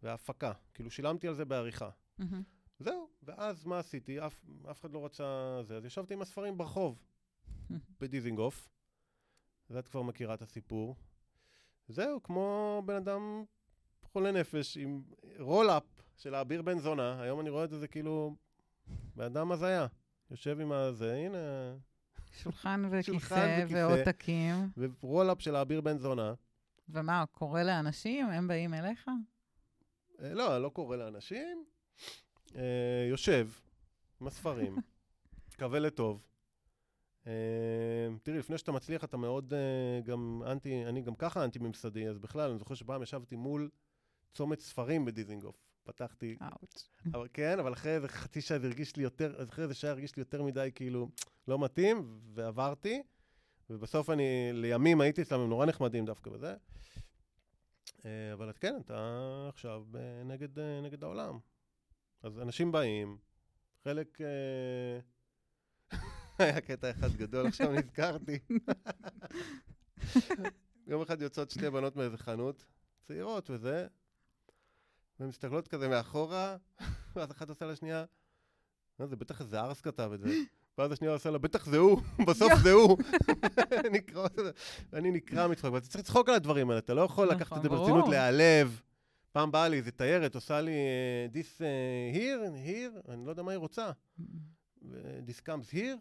וההפקה, כאילו שילמתי על זה בעריכה. מהמם. זהו, ואז מה עשיתי? אף, אף אחד לא רצה זה, אז ישבתי עם הספרים ברחוב, בדיזינגוף, ואת כבר מכירה את הסיפור. זהו, כמו בן אדם חולה נפש עם רולאפ של האביר בן זונה, היום אני רואה את זה, זה כאילו בן אדם הזיה. יושב עם הזה, הנה, שולחן שולחן וכיסא. ועותקים. ורולאפ של האביר בן זונה. ומה, קורה לאנשים? הם באים אליך? אה, לא, לא קורא לאנשים. אה, יושב עם הספרים, מקווה לטוב. אה, תראי, לפני שאתה מצליח אתה מאוד אה, גם אנטי, אני גם ככה אנטי-ממסדי, אז בכלל, אני זוכר שפעם ישבתי מול צומת ספרים בדיזינגוף. פתחתי, אאוץ'. אבל כן, אבל אחרי איזה חצי שעה זה הרגיש לי יותר, אחרי איזה שעה הרגיש לי יותר מדי כאילו לא מתאים, ועברתי, ובסוף אני, לימים הייתי אצלם, הם נורא נחמדים דווקא בזה. אה, אבל את כן, אתה עכשיו אה, נגד, אה, נגד העולם. אז אנשים באים, חלק... היה קטע אחד גדול, עכשיו נזכרתי. יום אחד יוצאות שתי בנות מאיזה חנות, צעירות וזה, והן מסתכלות כזה מאחורה, ואז אחת עושה לשנייה, "אה, זה בטח איזה ארס כתב את זה. ואז השנייה עושה לה, בטח זה הוא, בסוף זה הוא. נקרא- אני נקרע מצחוק, אבל אתה צריך לצחוק על הדברים האלה, אתה לא יכול לקחת נכון, את זה ברור. ברצינות, להיעלב. פעם באה לי איזה תיירת, עושה לי this אה, here, here, אני לא יודע מה היא רוצה. this comes here,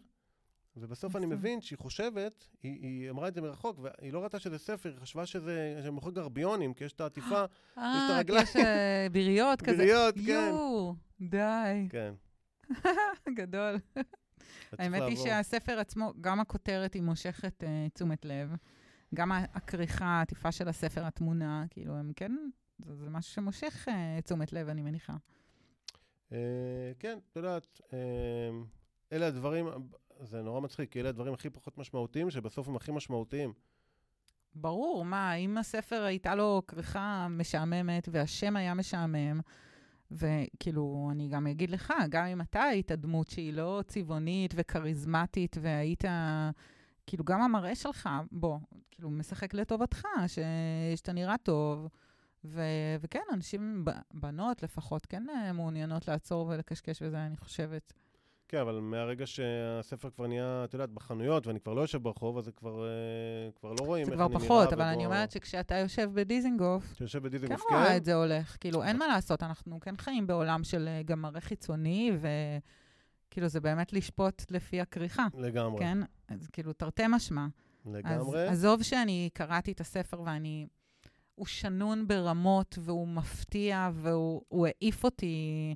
ובסוף אני יפה. מבין שהיא חושבת, היא, היא אמרה את זה מרחוק, והיא לא ראתה שזה ספר, היא חשבה שזה, שהם מוכרים גרביונים, כי יש את העטיפה, אה, כי הרגליים. יש אה, ביריות כזה. ביריות, כן. יואו, די. כן. גדול. האמת היא. שהספר עצמו, גם הכותרת היא מושכת אה, תשומת לב, גם הכריכה, העטיפה של הספר, התמונה, כאילו, הם כן, זה, זה משהו שמושך אה, תשומת לב, אני מניחה. אה, כן, את יודעת, אה, אלה הדברים, זה נורא מצחיק, כי אלה הדברים הכי פחות משמעותיים, שבסוף הם הכי משמעותיים. ברור, מה, אם הספר הייתה לו כריכה משעממת והשם היה משעמם, וכאילו, אני גם אגיד לך, גם אם אתה היית דמות שהיא לא צבעונית וכריזמטית, והיית, כאילו, גם המראה שלך, בוא, כאילו, משחק לטובתך, ש... שאתה נראה טוב, ו... וכן, אנשים, בנות לפחות, כן אה, מעוניינות לעצור ולקשקש וזה, אני חושבת. כן, אבל מהרגע שהספר כבר נהיה, את יודעת, בחנויות, ואני כבר לא יושב ברחוב, אז זה כבר, אה, כבר לא רואים איך אני נראה. זה כבר פחות, אבל אני אומרת שכשאתה יושב בדיזינגוף, אתה יושב בדיזינגוף, כן. כן רואה את זה הולך. כאילו, אין מה לעשות, אנחנו כן חיים בעולם של אה, גם מראה חיצוני, וכאילו, זה באמת לשפוט לפי הכריכה. לגמרי. כן? אז כאילו, תרתי משמע. לגמרי. אז עזוב שאני קראתי את הספר ואני... הוא שנון ברמות, והוא מפתיע, והוא העיף אותי.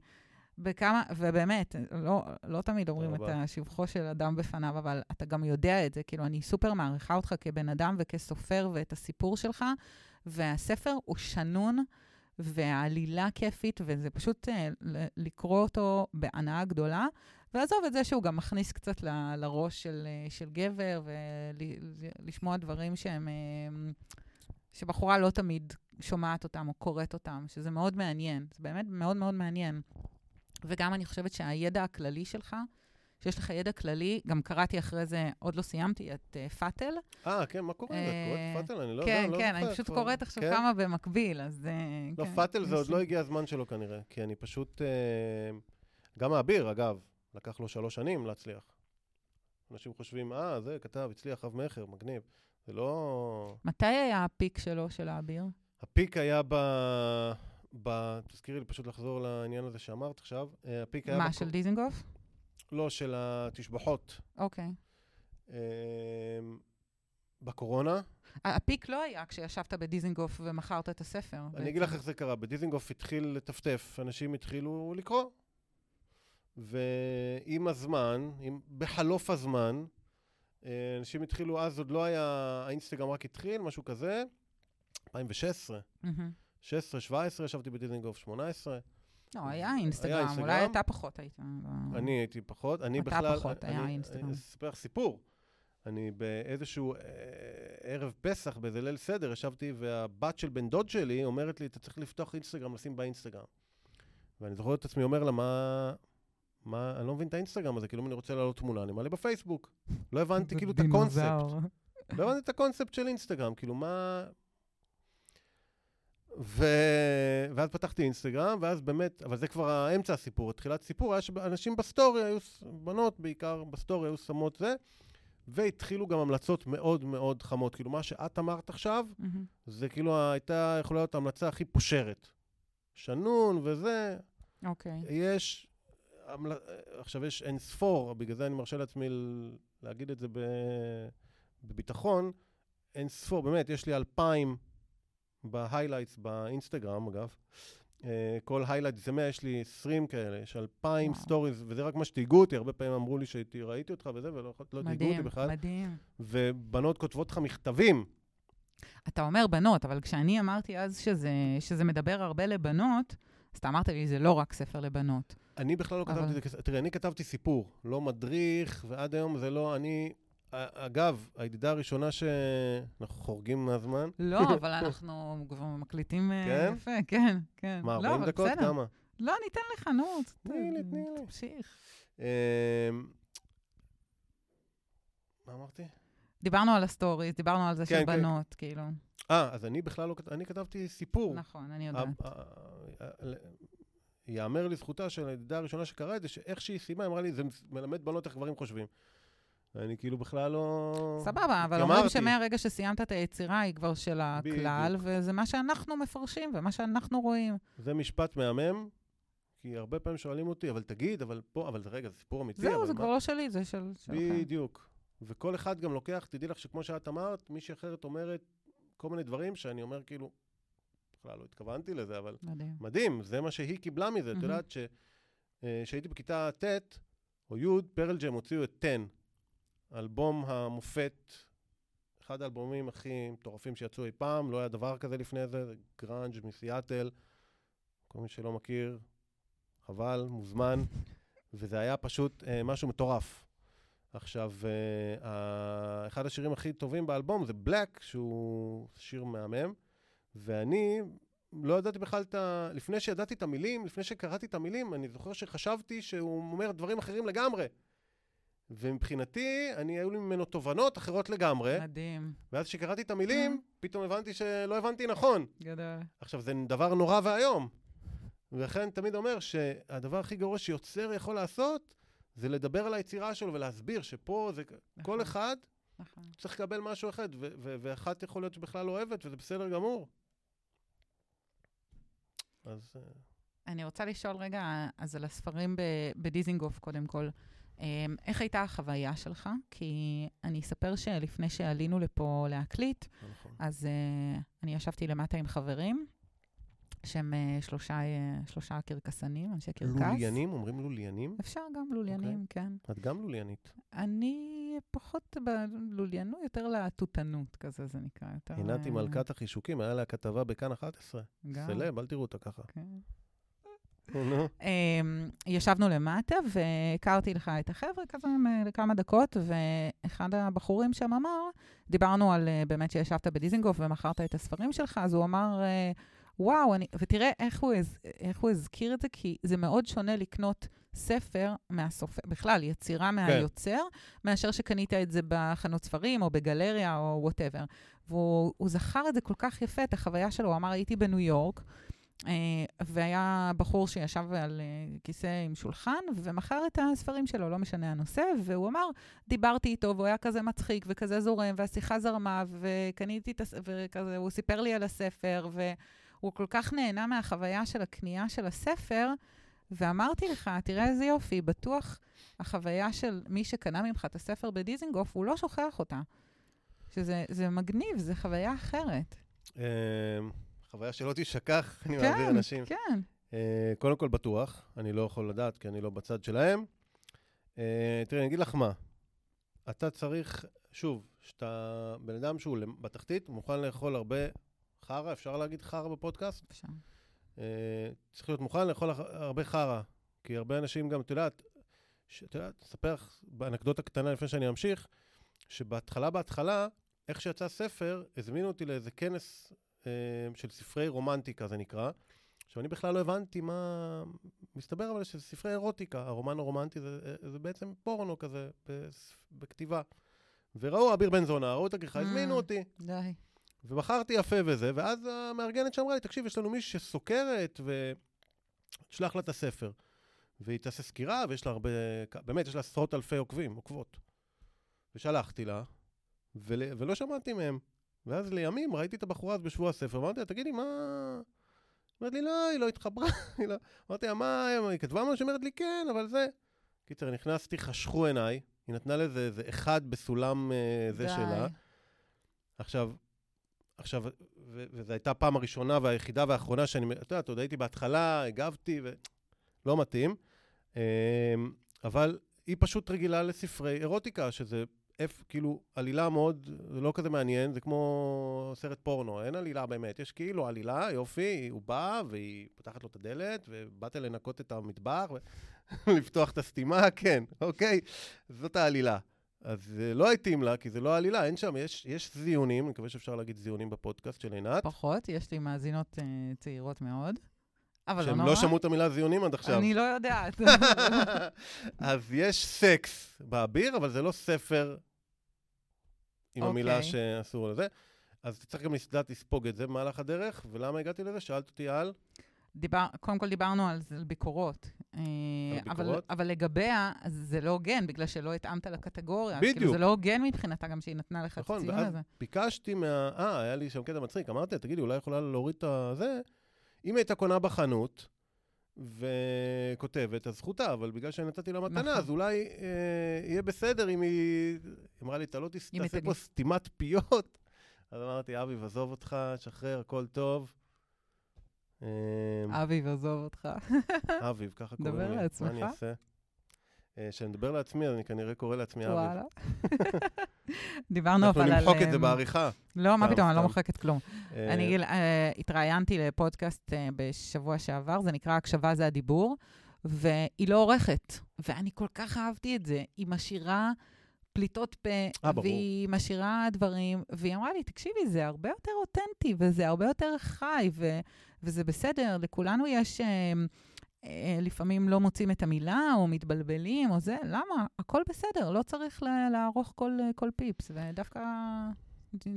בכמה, ובאמת, לא, לא תמיד אומרים את השבחו של אדם בפניו, אבל אתה גם יודע את זה. כאילו, אני סופר מעריכה אותך כבן אדם וכסופר ואת הסיפור שלך, והספר הוא שנון, והעלילה כיפית, וזה פשוט uh, לקרוא אותו בהנאה גדולה. ועזוב את זה שהוא גם מכניס קצת ל, לראש של, uh, של גבר, ולשמוע דברים שהם... Uh, שבחורה לא תמיד שומעת אותם או קוראת אותם, שזה מאוד מעניין. זה באמת מאוד מאוד מעניין. וגם אני חושבת שהידע הכללי שלך, שיש לך ידע כללי, גם קראתי אחרי זה, עוד לא סיימתי, את uh, פאטל. אה, כן, מה קורה? את קוראת פאטל? אני לא כן, לא כן, אני פשוט קוראת עכשיו כן? כמה במקביל, אז... Uh, לא, כן, פאטל זה עוד לא הגיע הזמן שלו כנראה, כי אני פשוט... Uh, גם האביר, אגב, לקח לו שלוש שנים להצליח. אנשים חושבים, אה, זה, כתב, הצליח רב-מכר, מגניב. זה לא... מתי היה הפיק שלו, של האביר? הפיק היה ב... ב... תזכירי לי פשוט לחזור לעניין הזה שאמרת עכשיו. אה, הפיק היה... מה, בק... של דיזנגוף? לא, של התשבחות. אוקיי. אמ, בקורונה. הפיק לא היה כשישבת בדיזנגוף ומכרת את הספר. אני בעצם. אגיד לך איך זה קרה. בדיזנגוף התחיל לטפטף, אנשים התחילו לקרוא. ועם הזמן, עם, בחלוף הזמן, אה, אנשים התחילו, אז עוד לא היה, האינסטגרם רק התחיל, משהו כזה, 2016. Mm-hmm. 16, 17, ישבתי בדיזנגוף 18. לא, היה אינסטגרם, אולי אתה פחות היית. אני הייתי פחות, אני אתה בכלל... אתה פחות, היה אינסטגרם. אני אספר לך סיפור. אני באיזשהו אה, ערב פסח, באיזה ליל סדר, ישבתי, והבת של בן דוד שלי אומרת לי, אתה צריך לפתוח אינסטגרם, לשים באינסטגרם. ואני זוכר את עצמי אומר לה, מה... מה, אני לא מבין את האינסטגרם הזה, כאילו אם אני רוצה להעלות תמונה, אני מעלה בפייסבוק. לא הבנתי כאילו את הקונספט. לא הבנתי את הקונספט של אינסטגרם, כאילו מה... ו... ואז פתחתי אינסטגרם, ואז באמת, אבל זה כבר האמצע הסיפור, תחילת הסיפור, היה שאנשים ב story, היו בנות בעיקר ב story, היו שמות זה, והתחילו גם המלצות מאוד מאוד חמות. כאילו, מה שאת אמרת עכשיו, mm-hmm. זה כאילו הייתה יכולה להיות ההמלצה הכי פושרת. שנון וזה. אוקיי. Okay. יש, עכשיו יש אין ספור, בגלל זה אני מרשה לעצמי להגיד את זה בביטחון, אין ספור, באמת, יש לי אלפיים ב highlights באינסטגרם, אגב. אה, כל highlight זה 100, יש לי 20 כאלה, יש 2,000 stories, וזה רק מה שתייגו אותי, הרבה פעמים אמרו לי שראיתי אותך וזה, ולא לא תייגו אותי בכלל. מדהים, מדהים. ובנות כותבות לך מכתבים. אתה אומר בנות, אבל כשאני אמרתי אז שזה, שזה מדבר הרבה לבנות, אז אתה אמרת לי, זה לא רק ספר לבנות. אני בכלל לא אבל... כתבתי את זה, תראי, אני כתבתי סיפור, לא מדריך, ועד היום זה לא, אני, אגב, הידידה הראשונה ש... אנחנו חורגים מהזמן. לא, אבל אנחנו כבר מקליטים אה, כן? יפה, כן, כן. מה, 40 לא, דקות? כמה? לא, ניתן לך, נו. תני לי, תני לי. תמשיך. אמ, מה אמרתי? דיברנו על ה stories, דיברנו על זה כן, של כן. בנות, כאילו. אה, אז אני בכלל לא, אני כתבתי סיפור. נכון, אני יודעת. ייאמר לזכותה של הידידה הראשונה שקראה את זה, שאיך שהיא סיימה, אמרה לי, זה מלמד בנות איך גברים חושבים. אני כאילו בכלל לא... סבבה, אבל אומרים שמהרגע שסיימת את היצירה היא כבר של הכלל, בדיוק. וזה מה שאנחנו מפרשים ומה שאנחנו רואים. זה משפט מהמם, כי הרבה פעמים שואלים אותי, אבל תגיד, אבל פה, אבל רגע, זה סיפור אמיתי. זהו, זה מה... כבר לא שלי, זה של, שלכם. בדיוק. וכל אחד גם לוקח, תדעי לך שכמו שאת אמרת, מישהי אחרת אומרת כל מיני דברים שאני אומר כאילו, בכלל לא התכוונתי לזה, אבל... מדהים. מדהים, זה מה שהיא קיבלה מזה. את יודעת אה, בכיתה ט' או י', פרל ג'ם הוציאו את 10, אלבום המופת, אחד האלבומים הכי מטורפים שיצאו אי פעם, לא היה דבר כזה לפני זה, גראנג' מסיאטל. כל מי שלא מכיר, חבל, מוזמן, וזה היה פשוט אה, משהו מטורף. עכשיו, אה, אחד השירים הכי טובים באלבום זה בלק, שהוא שיר מהמם, ואני לא ידעתי בכלל את ה... לפני שידעתי את המילים, לפני שקראתי את המילים, אני זוכר שחשבתי שהוא אומר דברים אחרים לגמרי. ומבחינתי, אני, היו לי ממנו תובנות אחרות לגמרי. מדהים. ואז כשקראתי את המילים, פתאום הבנתי שלא הבנתי נכון. גדול. עכשיו, זה דבר נורא ואיום. ולכן אני תמיד אומר שהדבר הכי גרוע שיוצר יכול לעשות, זה לדבר על היצירה שלו ולהסביר שפה זה... נכון. כל אחד נכון. צריך לקבל משהו אחד, ו- ו- ואחת יכול להיות שבכלל לא אוהבת, וזה בסדר גמור. אז... אה, אני רוצה לשאול רגע, אז על הספרים בדיזינגוף, קודם כל. אמ, איך הייתה החוויה שלך? כי אני אספר שלפני שעלינו לפה להקליט, נכון. אז uh, אני ישבתי למטה עם חברים, שהם uh, שלושה, uh, שלושה קרקסנים, אנשי קרקס. לוליינים? אומרים לוליינים? אפשר גם לוליינים, okay. כן. את גם לוליינית. אני פחות בלוליינות, יותר להטוטנות כזה, זה נקרא. יותר... עינת היא אה, מלכת החישוקים, היה לה כתבה בכאן 11. גם. סלב, אל תראו אותה ככה. כן. נו. אמ, ישבנו למטה והכרתי לך את החבר'ה כזה לכמה דקות, ואחד הבחורים שם אמר, דיברנו על אה, באמת שישבת בדיזינגוף ומכרת את הספרים שלך, אז הוא אמר, אה, וואו, אני, ותראה איך הוא, הז- איך הוא הזכיר את זה, כי זה מאוד שונה לקנות ספר מהסופר, בכלל, יצירה מהיוצר, מאשר שקנית את זה בחנות ספרים או בגלריה או whatever. והוא הוא זכר את זה כל כך יפה, את החוויה שלו. הוא אמר, הייתי בניו יורק, והיה בחור שישב על אה, כיסא עם שולחן ומכר את הספרים שלו, לא משנה הנושא, והוא אמר, דיברתי איתו, והוא היה כזה מצחיק וכזה זורם, והשיחה זרמה, וקניתי את הס... וכזה, הוא סיפר לי על הספר, והוא כל כך נהנה מהחוויה של הקנייה של הספר, ואמרתי לך, תראה איזה יופי, בטוח החוויה של מי שקנה ממך את הספר בדיזינגוף, הוא לא שוכח אותה. שזה זה מגניב, זו חוויה אחרת. חוויה שלא תשכח, אני כן, מעביר אנשים. כן. אה, קודם כל בטוח, אני לא יכול לדעת כי אני לא בצד שלהם. אה, תראה, אני אגיד לך מה, אתה צריך, שוב, שאתה בן אדם שהוא בתחתית, מוכן לאכול הרבה חרא, אפשר להגיד חרא בפודקאסט? אפשר. אה, צריך להיות מוכן לאכול הרבה חרא, כי הרבה אנשים גם, את יודעת, את יודעת, אספר לך באנקדוטה קטנה לפני שאני אמשיך, שבהתחלה, בהתחלה, איך שיצא ספר, הזמינו אותי לאיזה כנס של ספרי רומנטיקה, זה נקרא. עכשיו, אני בכלל לא הבנתי מה... מסתבר אבל שזה ספרי אירוטיקה, הרומן הרומנטי זה, זה בעצם פורנו כזה, בכתיבה. וראו אביר בן זונה, ראו את הכריכה, Mm. הזמינו אותי. די. ומכרתי יפה וזה, ואז המארגנת שאמרה לי, תקשיב, יש לנו מישהי שסוקרת, ותשלח לה את הספר. והיא תעשה סקירה, ויש לה הרבה, באמת, יש לה עשרות אלפי עוקבים, עוקבות. ושלחתי לה, ול, ולא שמעתי מהם. ואז לימים ראיתי את הבחורה אז בשבוע הספר, אמרתי לה, תגידי, מה... אומרת לי, לא, היא לא התחברה. היא לא... אמרתי לה, מה, היא כתבה משהו? אומרת לי, כן, אבל זה... קיצר, נכנסתי, חשכו עיניי, היא נתנה לזה איזה אחד בסולם אה, זה. שלה. עכשיו, עכשיו, וזו הייתה הפעם הראשונה והיחידה והאחרונה שאני, את יודעת, עוד הייתי בהתחלה, הגבתי, ולא מתאים. אמ, אבל היא פשוט רגילה לספרי אירוטיקה, שזה אפ, כאילו עלילה מאוד, זה לא כזה מעניין, זה כמו סרט פורנו, אין עלילה באמת, יש כאילו עלילה, יופי, הוא בא והיא פותחת לו את הדלת, ובאת לנקות את המטבח, ולפתוח את הסתימה, כן, אוקיי, זאת העלילה. אז זה לא התאים לה, כי זה לא עלילה, אין שם, יש, יש זיונים, אני מקווה שאפשר להגיד זיונים בפודקאסט של עינת, פחות, יש לי מאזינות אה, צעירות מאוד, אבל לא שהם נורא. לא שמעו את המילה זיונים עד עכשיו. אני לא יודעת. אז יש סקס באביר, אבל זה לא ספר עם המילה אוקיי. שאסור לזה. אז אתה צריך גם לדעת לספוג את זה במהלך הדרך, ולמה הגעתי לזה? שאלת אותי על... דיבר, קודם כל דיברנו על, זה, על ביקורות. אה, אבל, ביקורות? אבל לגביה, זה לא הוגן, בגלל שלא התאמת לקטגוריה. אז בדיוק. כאילו, זה לא הוגן מבחינתה גם שהיא נתנה לך את נכון, הציון ואז הזה. ביקשתי מה... אה, היה לי שם קטע מצחיק, אמרתי תגידי, אולי יכולה להוריד את הזה? אם היא הייתה קונה בחנות וכותבת, אז זכותה, אבל בגלל שנתתי לה מתנה, נכון. אז אולי אה, יהיה בסדר אם היא... היא אמרה לי, אתה לא תעשה תגיד." פה סתימת פיות. אז אמרתי, אביב, עזוב אותך, שחרר, הכל טוב. אה, אביב, עזוב אותך. אביב, ככה קוראים לי. דבר מה לעצמך. אני אעשה? אה, כשאני מדבר לעצמי, אז אני כנראה קורא לעצמי אביב. וואלה. דיברנו אנחנו אבל על... נמחוק את זה אמ, בעריכה. לא, מה פתאום, אני לא. מוחקת כלום. אה, אני אה, התראיינתי לפודקאסט אה, בשבוע שעבר, זה נקרא הקשבה זה הדיבור, והיא לא עורכת. ואני כל כך אהבתי את זה. היא משאירה פליטות פה, אה, ברור. והיא משאירה דברים, והיא אמרה לי, תקשיבי, זה הרבה יותר אותנטי, וזה הרבה יותר חי, ו- וזה בסדר, לכולנו יש... אה, אה, לפעמים לא מוצאים את המילה, או מתבלבלים, או זה, למה? הכל בסדר, לא צריך לערוך כל, כל פיפס, ודווקא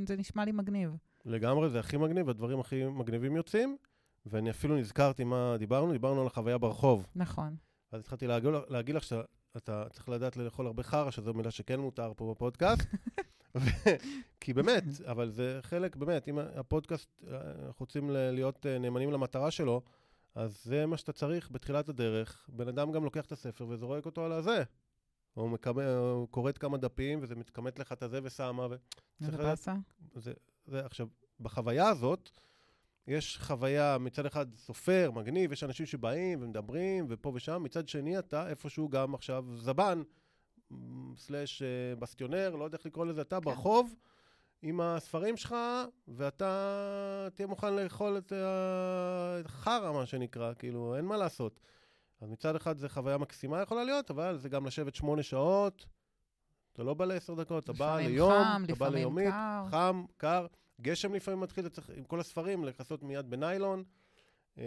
זה נשמע לי מגניב. לגמרי, זה הכי מגניב, הדברים הכי מגניבים יוצאים, ואני אפילו נזכרתי מה דיברנו, דיברנו על החוויה ברחוב. נכון. אז התחלתי להגיד, להגיד לך שאתה צריך לדעת לאכול הרבה חרא, שזו מילה שכן מותר פה בפודקאסט. כי באמת, אבל זה חלק, באמת, אם הפודקאסט, אה, אנחנו רוצים להיות אה, נאמנים למטרה שלו, אז זה מה שאתה צריך בתחילת הדרך. בן אדם גם לוקח את הספר וזורק אותו על הזה. הוא, מקמ... הוא קוראת כמה דפים, וזה מתכמת לך את הזה ושמה, ו... איזה באסה? זה, זה, עכשיו, בחוויה הזאת, יש חוויה, מצד אחד סופר, מגניב, יש אנשים שבאים ומדברים, ופה ושם, מצד שני אתה איפשהו גם עכשיו זבן, סלאש אה, בסטיונר, לא יודע איך לקרוא לזה, אתה כן. ברחוב עם הספרים שלך, ואתה תהיה מוכן לאכול את החרא, מה שנקרא, כאילו, אין מה לעשות. אז מצד אחד זה חוויה מקסימה יכולה להיות, אבל זה גם לשבת שמונה שעות, אתה לא בא לעשר דקות, אתה בא ליום, חם, אתה בא ליומית, קר. חם, קר, גשם לפעמים מתחיל, אתה צריך עם כל הספרים לכסות מיד בניילון. אה,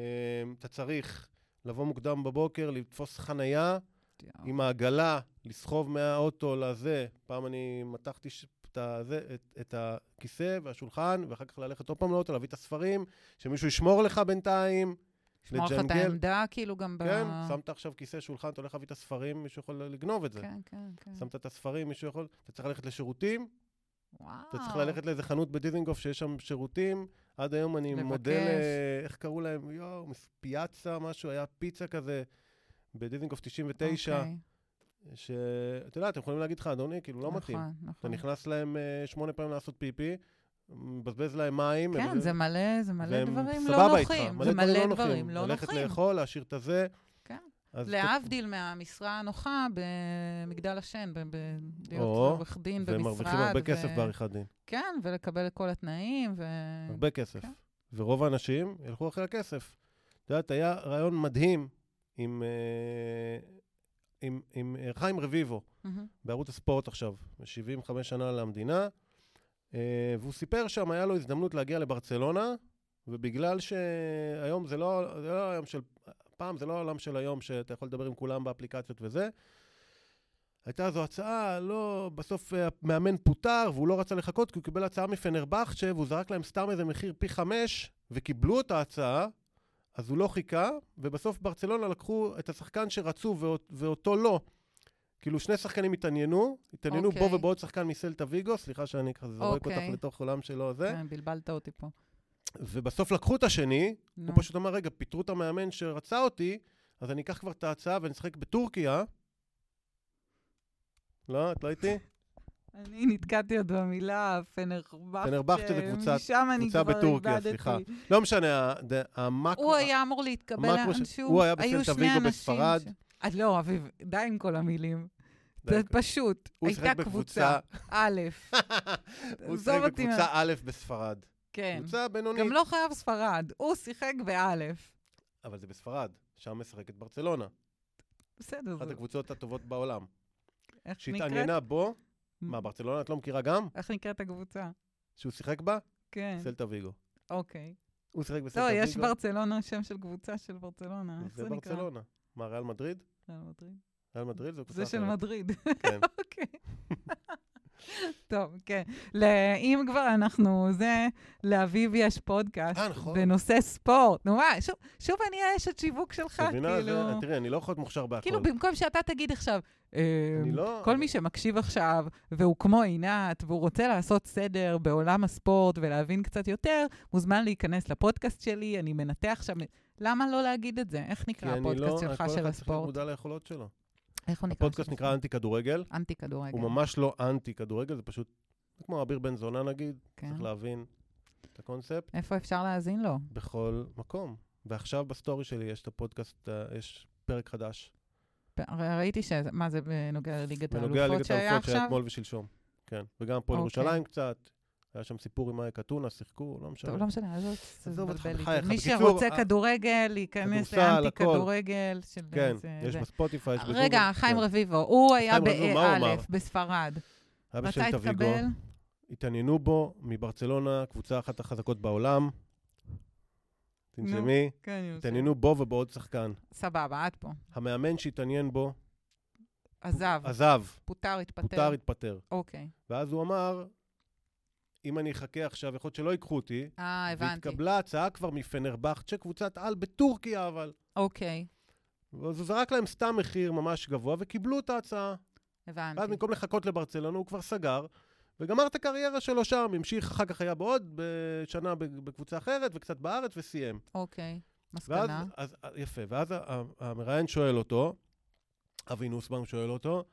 אתה צריך לבוא מוקדם בבוקר, לתפוס חנייה, עם העגלה, לסחוב מהאוטו לזה. פעם אני מתחתי את, הזה, את, את הכיסא והשולחן, ואחר כך ללכת עוד פעם לאוטו, להביא את הספרים, שמישהו ישמור לך בינתיים. שמור לך את. העמדה, כאילו גם ב... כן, שמת עכשיו כיסא, שולחן, אתה הולך להביא את הספרים, מישהו יכול לגנוב את זה. כן, כן, כן. שמת את הספרים, מישהו יכול... אתה צריך ללכת לשירותים, וואו. אתה צריך ללכת לאיזה חנות בדיזינגוף שיש שם שירותים. עד היום אני לבקש. מודה ל... איך קראו להם? יואו, פיאצה, משהו, היה פיצה כזה בדיזינגוף 99, אוקיי. שאתה יודע, אתם יכולים להגיד לך, אדוני, כאילו, לא מתאים. נכון, אתה נכון. נכנס להם אה, שמונה פעמים לעשות פיפי, מבזבז להם מים. כן, מבזבז- זה מלא, זה מלא והם דברים לא נוחים. זה מלא נוחים. דברים לא ללכת נוחים. לאכול, להשאיר את הזה. כן. להבדיל מהמשרה הנוחה במגדל השן, ב- ב- להיות עורך דין במשרד. ומרוויחים הרבה ו- כסף בעריכת דין. כן, ולקבל את כל התנאים, ו... הרבה כסף. כן. ורוב האנשים ילכו אחרי הכסף. את יודעת, היה רעיון מדהים עם, אה, עם, עם אה, חיים רביבו מהמם. בערוץ הספורט עכשיו, 75 שנה למדינה, אה, והוא סיפר שם, היה לו הזדמנות להגיע לברצלונה, ובגלל שהיום זה לא, זה לא היום של, פעם זה לא העולם של היום שאתה יכול לדבר עם כולם באפליקציות וזה, הייתה זו הצעה, לא, בסוף אה, המאמן פוטר והוא לא רצה לחכות כי הוא קיבל הצעה מפנרבכצ'ה והוא זרק להם סתם איזה מחיר פי חמש וקיבלו את ההצעה, אז הוא לא חיכה, ובסוף ברצלונה לקחו את השחקן שרצו ואות, ואותו לא. כאילו שני שחקנים התעניינו, התעניינו אוקיי. בו ובעוד שחקן מסלטה ויגו, סליחה שאני כזה זורק אותך אוקיי. לתוך עולם שלו זה, כן, בלבלת אותי פה. ובסוף לקחו את השני, נו. הוא פשוט אמר, רגע, פיטרו את המאמן שרצה אותי, אז אני אקח כבר את ההצעה ואני אשחק בטורקיה. לא, את לא איתי? אני נתקעתי עוד במילה פנרבכצ'ה. פנרבכצ'ה זה קבוצה כבר בטורקיה. סליחה. לא משנה, המקרו... הוא היה אמור להתקבל לאנשהו. הוא היה ויגו אנשים בספרד. אז לא, אביב, די עם כל המילים. זה פשוט. הייתה קבוצה, א', הוא שיחק בקבוצה א' בספרד. כן. קבוצה בינונית. גם לא חייב ספרד, הוא שיחק באלף. אבל זה בספרד, שם משחקת ברצלונה. בסדר, אחת. הקבוצות הטובות בעולם. איך נקראת? שהתעניינה בו, מה, ברצלונה את לא מכירה גם? איך נקראת הקבוצה? שהוא שיחק בה? כן, סלטה ויגו. אוקיי. הוא שיחק בסלטה לא, ויגו. יש ברצלונה, שם של קבוצה של ברצלונה. זה? ברצלונה. מה, ריאל מדריד? ריאל מדריד. ריאל מדריד זו קבוצה זה של. מדריד. כן. אוקיי. טוב, כן. אם כבר אנחנו זה, לאביב יש פודקאסט אה, נכון. בנושא ספורט. נו מה, שוב, אני האשת שיווק שלך? כאילו... תראי, אני לא יכול להיות מוכשר בהכל. כאילו, במקום שאתה תגיד עכשיו, לא... כל מי שמקשיב עכשיו, והוא כמו עינת, והוא רוצה לעשות סדר בעולם הספורט ולהבין קצת יותר, מוזמן להיכנס לפודקאסט שלי, אני מנתח שם... למה לא להגיד את זה? איך כי נקרא אני הפודקאסט לא... שלך כל אחד של צריך להיות הספורט? מודע ליכולות שלו. איך הוא נקרא? הפודקאסט של נקרא הספורט? אנטי כדורגל. אנטי כדורגל. הוא ממש לא אנטי כדורגל, זה פשוט כמו אביר בן זונה נגיד. כן. צריך להבין את הקונספט איפה אפשר להאזין לו? בכל מקום. ועכשיו בסטורי שלי יש את הפודקאסט, אה, יש פרק חדש. ראיתי ש... מה זה בנוגע לליגת בנוגע האלופות לליגת שהיה האלופות שהיה עכשיו? אתמול ושלשום. כן. וגם הפועל אוקיי. ירושלים קצת. היה שם סיפור עם אייק אתונה, שיחקו, לא משנה. טוב, לא משנה, עזוב, זה עזוב אותך. בחייך. מי שרוצה כדורגל, להיכנס לאנטי. כדורגל. כן, יש. בספוטיפיי, יש בגוגל. רגע, חיים כן. רביבו, הוא היה חיים רביבו, הוא אמר? באלף, בספרד. אבא של מתי טביגו, התקבל? התעניינו בו מברצלונה, קבוצה אחת החזקות בעולם. תנשמי, כן. התעניינו בו ובעוד שחקן. סבבה, עד פה. המאמן שהתעניין בו, עזב, עזב, פוטר, התפטר. פוטר, התפטר. אוקיי. ואז הוא אמר, אם אני אחכה עכשיו, יכול להיות שלא ייקחו אותי. אה, הבנתי. והתקבלה הצעה כבר מפנרבכצ'ה, קבוצת על בטורקיה, אבל. אוקיי, אז הוא זרק להם סתם מחיר ממש גבוה, וקיבלו את ההצעה. הבנתי. ואז במקום לחכות לברצלונה, הוא כבר סגר, וגמר את הקריירה שלו שם, המשיך, אחר כך היה בעוד בשנה בקבוצה אחרת, וקצת בארץ, וסיים. אוקיי, ואז, מסקנה. אז, יפה, ואז המראיין שואל אותו, אבי נוסבאום שואל אותו,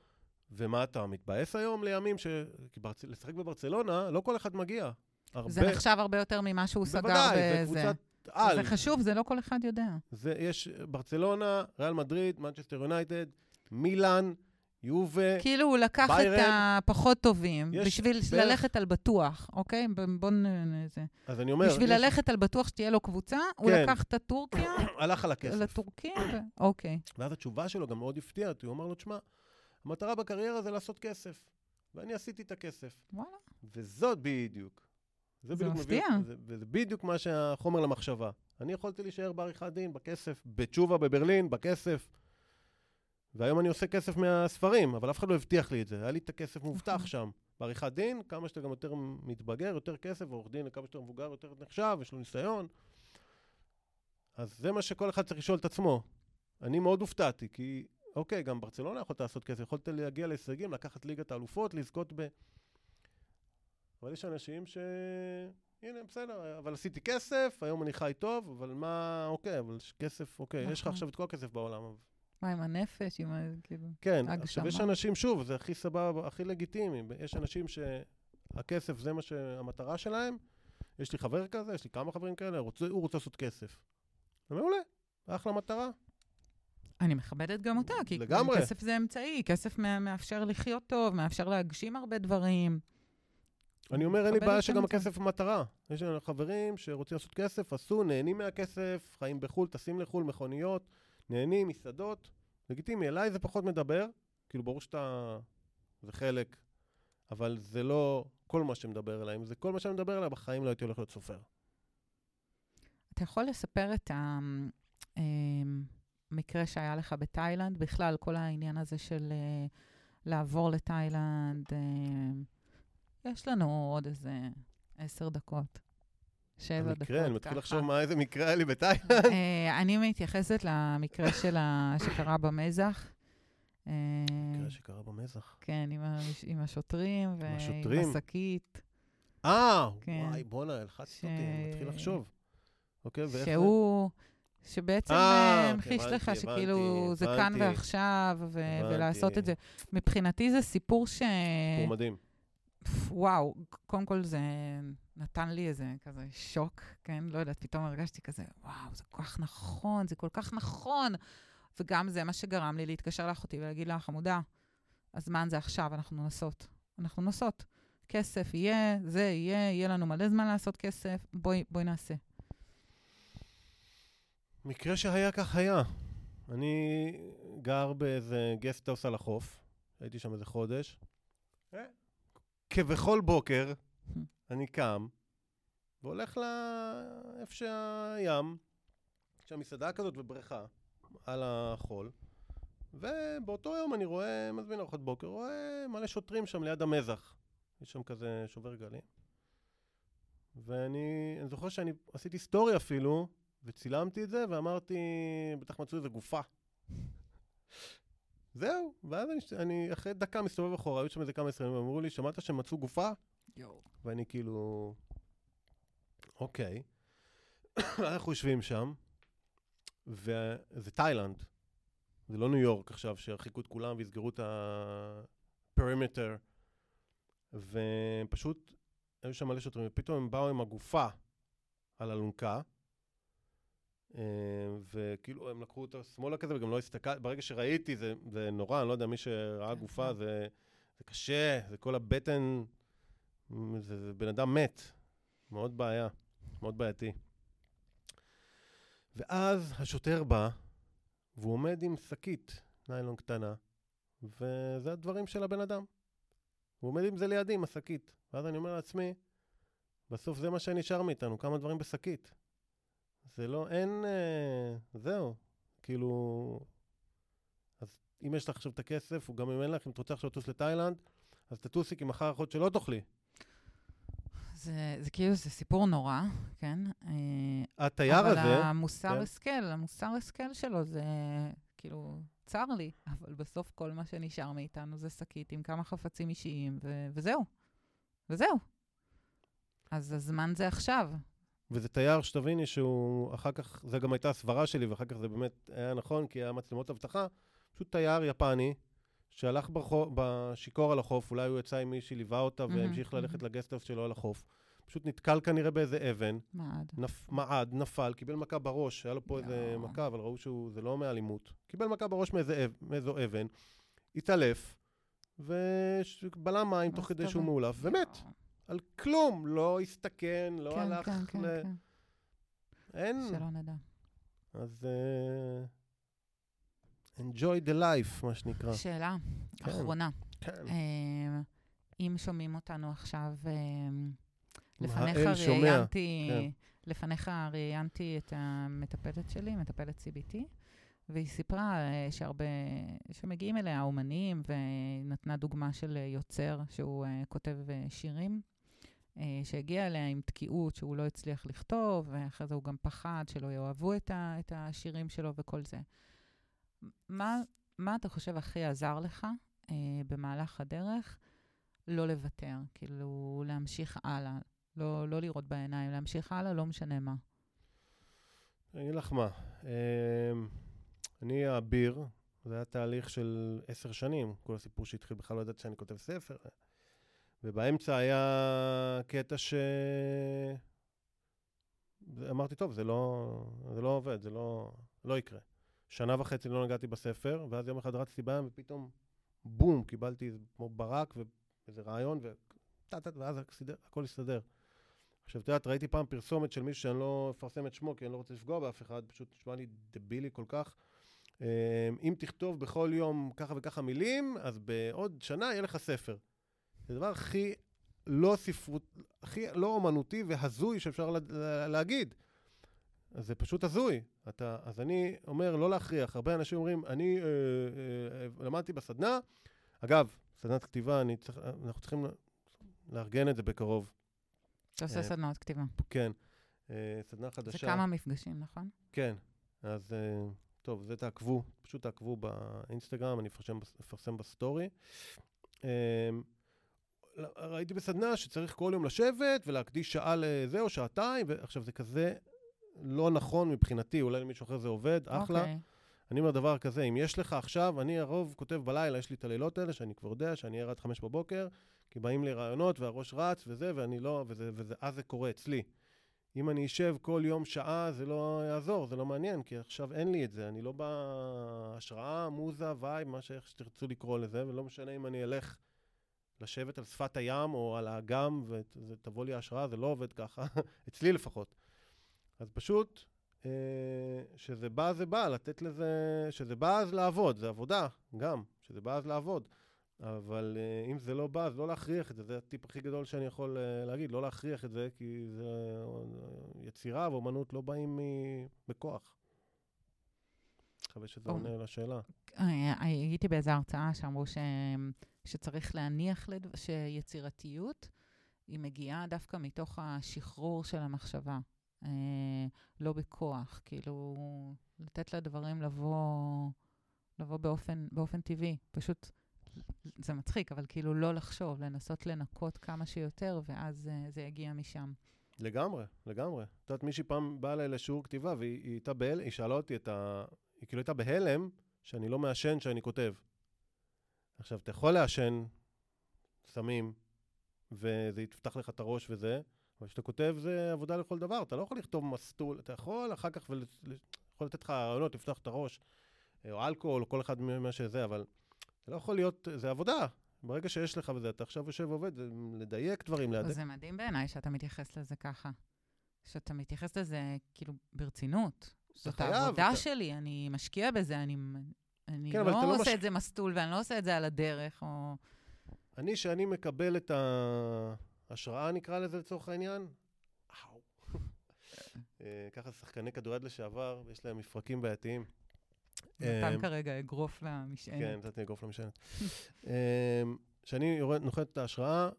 ומה אתה מתבאס היום לימים ש... כי ברצ... לשחק בברצלונה, לא כל אחד מגיע. הרבה... זה נחשב הרבה יותר ממה שהוא סגר בוודאי, זה בזה. קבוצת על. זה חשוב, זה לא כל אחד יודע. זה, יש ברצלונה, ריאל מדריד, מנצ'סטר יונייטד, מילאן, יובה. כאילו הוא לקח את ביירן. הפחות טובים, יש בשביל בערך- ללכת על בטוח, אוקיי? ב- בוא נ... זה. אז אני אומר, בשביל יש- ללכת על בטוח שתהיה לו קבוצה, הוא כן. לקח את הטורקיה, הלך על הכסף. לטורקים, ו... אוקיי. ואז התשובה שלו גם מאוד הפתיעה אותי, הוא אמר לו, תשמע, המטרה בקריירה זה לעשות כסף. ואני עשיתי את הכסף. וואלה. וזאת בדיוק. זה בדיוק מפתיע. זה, וזה בדיוק מה שהחומר למחשבה. אני יכולתי להישאר בעריכת דין, בכסף, בתשובה בברלין, בכסף. והיום אני עושה כסף מהספרים, אבל אף אחד לא הבטיח לי את זה. היה לי את הכסף מובטח נכון. שם. בעריכת דין, כמה שאתה גם יותר מתבגר, יותר כסף, ועורך דין, כמה שאתה מבוגר, יותר נחשב, יש לו ניסיון. אז זה מה שכל אחד צריך לשאול את עצמו. אני מאוד הופתעתי, כי אוקיי, גם ברצלונה יכולת לעשות כסף, יכולת להגיע להישגים, לקחת ליגת האלופות, לזכות ב... אבל יש אנשים ש... הנה, בסדר, אבל עשיתי כסף, היום אני חי טוב, אבל מה, אוקיי, אבל כסף, אוקיי, יש לך נכון. עכשיו את כל הכסף בעולם. מה עם הנפש, עם ה... כאילו... כן, הגשמה. עכשיו יש אנשים, שוב, זה הכי סבבה, הכי לגיטימי, יש אנשים שהכסף זה מה שהמטרה שלהם, יש לי חבר כזה, יש לי כמה חברים כאלה, רוצה, הוא רוצה לעשות כסף. זה מעולה, אחלה מטרה. אני מכבדת גם אותה, כי לגמרי. כסף זה אמצעי, כסף מא- מאפשר לחיות טוב, מאפשר להגשים הרבה דברים. אני אומר, אין לי בעיה גם שגם. הכסף מטרה. יש לנו חברים שרוצים לעשות כסף, עשו, נהנים מהכסף, חיים בחו"ל, טסים לחו"ל, מכוניות, נהנים, מסעדות. לגיטימי, אליי זה פחות מדבר, כאילו ברור שאתה... זה חלק, אבל זה לא כל מה שמדבר אליי. אם זה כל מה שאני מדבר אליי, בחיים לא הייתי הולך להיות סופר. אתה יכול לספר את המקרה שהיה לך בתאילנד? בכלל, כל העניין הזה של אה, לעבור לתאילנד. אה, יש לנו עוד איזה עשר דקות, שבע דקות. המקרה, אני מתחיל. לחשוב מה איזה מקרה היה לי בתאילנד. אה, אני מתייחסת למקרה של שקרה במזח. אה, מקרה שקרה במזח. כן, עם ה- עם השוטרים ועם השוטרים? השקית. אה, כן. וואי, בואנה, הלחצת אותי, אני מתחיל לחשוב. אוקיי, ואיך? שהוא, שבעצם אה, אה, אוקיי, המחיש לך שכאילו זה כאן. ועכשיו. ולעשות את זה. מבחינתי זה סיפור ש... סיפור מדהים. וואו, קודם כל זה נתן לי איזה כזה שוק, כן? לא יודעת, פתאום הרגשתי כזה, וואו, זה כל כך נכון, זה כל כך נכון. וגם זה מה שגרם לי להתקשר לאחותי ולהגיד לה, חמודה, הזמן זה עכשיו, אנחנו נוסעות. אנחנו נוסעות. כסף יהיה, זה יהיה, יהיה לנו מלא זמן לעשות כסף, בואי, בואי נעשה. מקרה שהיה כך היה. אני גר באיזה גסטהאוס על החוף, הייתי שם איזה חודש. אה, כבכל בוקר, אני קם והולך לאיפה שהים, יש שם מסעדה כזאת ובריכה על החול, ובאותו יום אני רואה, מזמין ארוחת בוקר, רואה מלא שוטרים שם ליד המזח. יש שם כזה שובר גלים. ואני אני זוכר שאני עשיתי סטורי אפילו, וצילמתי את זה, ואמרתי, בטח מצאו איזה גופה. זהו, ואז אני, אני אחרי דקה מסתובב אחורה, היו שם איזה כמה ישראלים, אמרו לי, שמעת שמצאו גופה? ואני כאילו, אוקיי. אנחנו יושבים שם, וזה תאילנד, זה לא ניו יורק עכשיו, שירחיקו את כולם ויסגרו את הפרימטר, ופשוט היו שם מלא שוטרים, ופתאום הם באו עם הגופה על אלונקה, אה, וכאילו הם לקחו אותה שמאלה כזה, וגם לא הסתכלתי, ברגע שראיתי, זה, זה נורא, אני לא יודע, מי שראה גופה, זה, זה קשה, זה כל הבטן זה, זה בן אדם מת. מאוד בעיה, מאוד בעייתי. ואז השוטר בא, והוא עומד עם שקית ניילון קטנה, וזה הדברים של הבן אדם. הוא עומד עם זה לידי, עם השקית. ואז אני אומר לעצמי, בסוף זה מה שנשאר מאיתנו, כמה דברים בשקית. זה לא, אין, אה, זהו. כאילו, אז אם יש לך עכשיו את הכסף, או גם אם אין לך, אם את רוצה עכשיו לטוס לתאילנד, אז תטוסי, כי מחר יכול להיות שלא תאכלי. זה, זה כאילו, זה סיפור נורא, כן? אה, התייר אבל הזה, המוסר כן. השכל, המוסר השכל שלו זה, כאילו, צר לי, אבל בסוף כל מה שנשאר מאיתנו זה שקית עם כמה חפצים אישיים, ו- וזהו. וזהו. אז הזמן זה עכשיו. וזה תייר שתביני שהוא, אחר כך, זה גם הייתה הסברה שלי, ואחר כך זה באמת היה נכון, כי היה מצלמות אבטחה, פשוט תייר יפני, שהלך ברחוב, בשיכור על החוף, אולי הוא יצא עם מישהי, ליווה אותה, והמשיך ללכת. לגסטהאוס שלו על החוף. פשוט נתקל כנראה באיזה אבן, מעד. נפ, מעד, נפל, קיבל מכה בראש, היה לו פה איזה. מכה, אבל ראו שזה לא מאלימות. קיבל מכה בראש מאיזה, מאיזו אבן, התעלף, ובלם מים תוך כדי שהוא. מאולף, ומת. על כלום, לא הסתכן, לא כן, הלך כן, כן, ל... כן. אין. שלא נדע. אז uh, enjoy the life, מה שנקרא. שאלה כן. אחרונה. כן. אה, אם שומעים אותנו עכשיו, אה, לפניך ראיינתי, כן. לפניך ראיינתי את המטפלת שלי, מטפלת CBT, והיא סיפרה אה, שהרבה, שמגיעים אליה אומנים, והיא נתנה דוגמה של יוצר שהוא כותב שירים, שהגיע אליה עם תקיעות שהוא לא הצליח לכתוב, ואחרי זה הוא גם פחד שלא יאהבו את השירים שלו וכל זה. מה, מה אתה חושב הכי עזר לך אה, במהלך הדרך לא לוותר, כאילו להמשיך הלאה, לא, לא לראות בעיניים, להמשיך הלאה, לא משנה מה. אני אגיד לך מה, אמ, אני האביר, זה היה תהליך של עשר שנים, כל הסיפור שהתחיל, בכלל לא ידעתי שאני כותב ספר. ובאמצע היה קטע ש... אמרתי, טוב, זה לא, זה לא עובד, זה לא, לא יקרה. שנה וחצי לא נגעתי בספר, ואז יום אחד רצתי בים, ופתאום, בום, קיבלתי כמו ברק ואיזה רעיון, וטה-טה, ואז הכל הסתדר. עכשיו, את יודעת, ראיתי פעם פרסומת של מישהו שאני לא אפרסם את שמו, כי אני לא רוצה לפגוע באף אחד, פשוט נשמע לי דבילי כל כך. אה, אם תכתוב בכל יום ככה וככה מילים, אז בעוד שנה יהיה לך ספר. זה הדבר הכי לא ספרות, הכי לא אומנותי והזוי שאפשר לה, להגיד. אז זה פשוט הזוי. אתה, אז אני אומר, לא להכריח. הרבה אנשים אומרים, אני אה, אה, למדתי בסדנה. אגב, סדנת כתיבה, צריך, אנחנו צריכים לארגן את זה בקרוב. אתה עושה אה, סדנאות כתיבה. כן. אה, סדנה זה חדשה. כמה מפגשים, נכון? כן. אז אה, טוב, זה תעקבו, פשוט תעקבו באינסטגרם, אני אפרסם, אפרסם בסטורי. אה, ראיתי בסדנה שצריך כל יום לשבת ולהקדיש שעה לזה או שעתיים, ועכשיו זה כזה לא נכון מבחינתי, אולי למישהו אחר זה עובד, אחלה. אוקיי. אני אומר דבר כזה, אם יש לך עכשיו, אני הרוב כותב בלילה, יש לי את הלילות האלה, שאני כבר יודע שאני אהיה עד חמש בבוקר, כי באים לי רעיונות והראש רץ וזה, ואני לא, וזה, וזה, אז זה קורה אצלי. אם אני אשב כל יום שעה, זה לא יעזור, זה לא מעניין, כי עכשיו אין לי את זה, אני לא בהשראה, מוזה, vibe, מה שאיך שתרצו לקרוא לזה, ולא משנה אם אני אלך לשבת על שפת הים או על האגם ותבוא לי ההשראה, זה לא עובד ככה, אצלי לפחות. אז פשוט, אה, שזה בא, זה בא, לתת לזה, שזה בא אז לעבוד, זה עבודה, גם, שזה בא אז לעבוד. אבל uh, אם זה לא בא, אז לא להכריח את זה, זה הטיפ הכי גדול שאני יכול uh, להגיד, לא להכריח את זה, כי זה יצירה ואומנות לא באים בכוח. מקווה שזה. עונה לשאלה. אה, הייתי באיזו הרצאה שאמרו ש... שצריך להניח לדו... שיצירתיות היא מגיעה דווקא מתוך השחרור של המחשבה, אה, לא בכוח, כאילו לתת לדברים לבוא, לבוא באופן, באופן טבעי, פשוט, זה מצחיק, אבל כאילו לא לחשוב, לנסות לנקות כמה שיותר, ואז אה, זה יגיע משם. לגמרי, לגמרי. את יודעת, מישהי פעם באה אליי לשיעור כתיבה, והיא היא הייתה בהלם, היא שאלה אותי את ה... היא כאילו הייתה בהלם שאני לא מעשן שאני כותב. עכשיו, אתה יכול לעשן סמים, וזה יפתח לך את הראש וזה, אבל כשאתה כותב זה עבודה לכל דבר, אתה לא יכול לכתוב מסטול, אתה יכול אחר כך, ול... יכול לתת לך רעיונות, לפתוח את הראש, או אלכוהול, או כל אחד ממה שזה, אבל זה לא יכול להיות, זה עבודה. ברגע שיש לך וזה, אתה עכשיו יושב ועובד, לדייק דברים, להדק. זה מדהים בעיניי שאתה מתייחס לזה ככה. שאתה מתייחס לזה כאילו ברצינות. זאת העבודה אתה- שלי, אני משקיע בזה, אני, אני כן, לא לא עושה מש- את זה מסטול ואני לא עושה את זה על הדרך, או... אני, שאני מקבל את ההשראה, נקרא לזה לצורך העניין, אאו. אה, ככה שחקני כדוריד לשעבר, יש להם מפרקים בעייתיים. נתן אמ, כרגע אגרוף למשענת. כן, נתתי אגרוף למשענת. אמ, כשאני נוחת את ההשראה,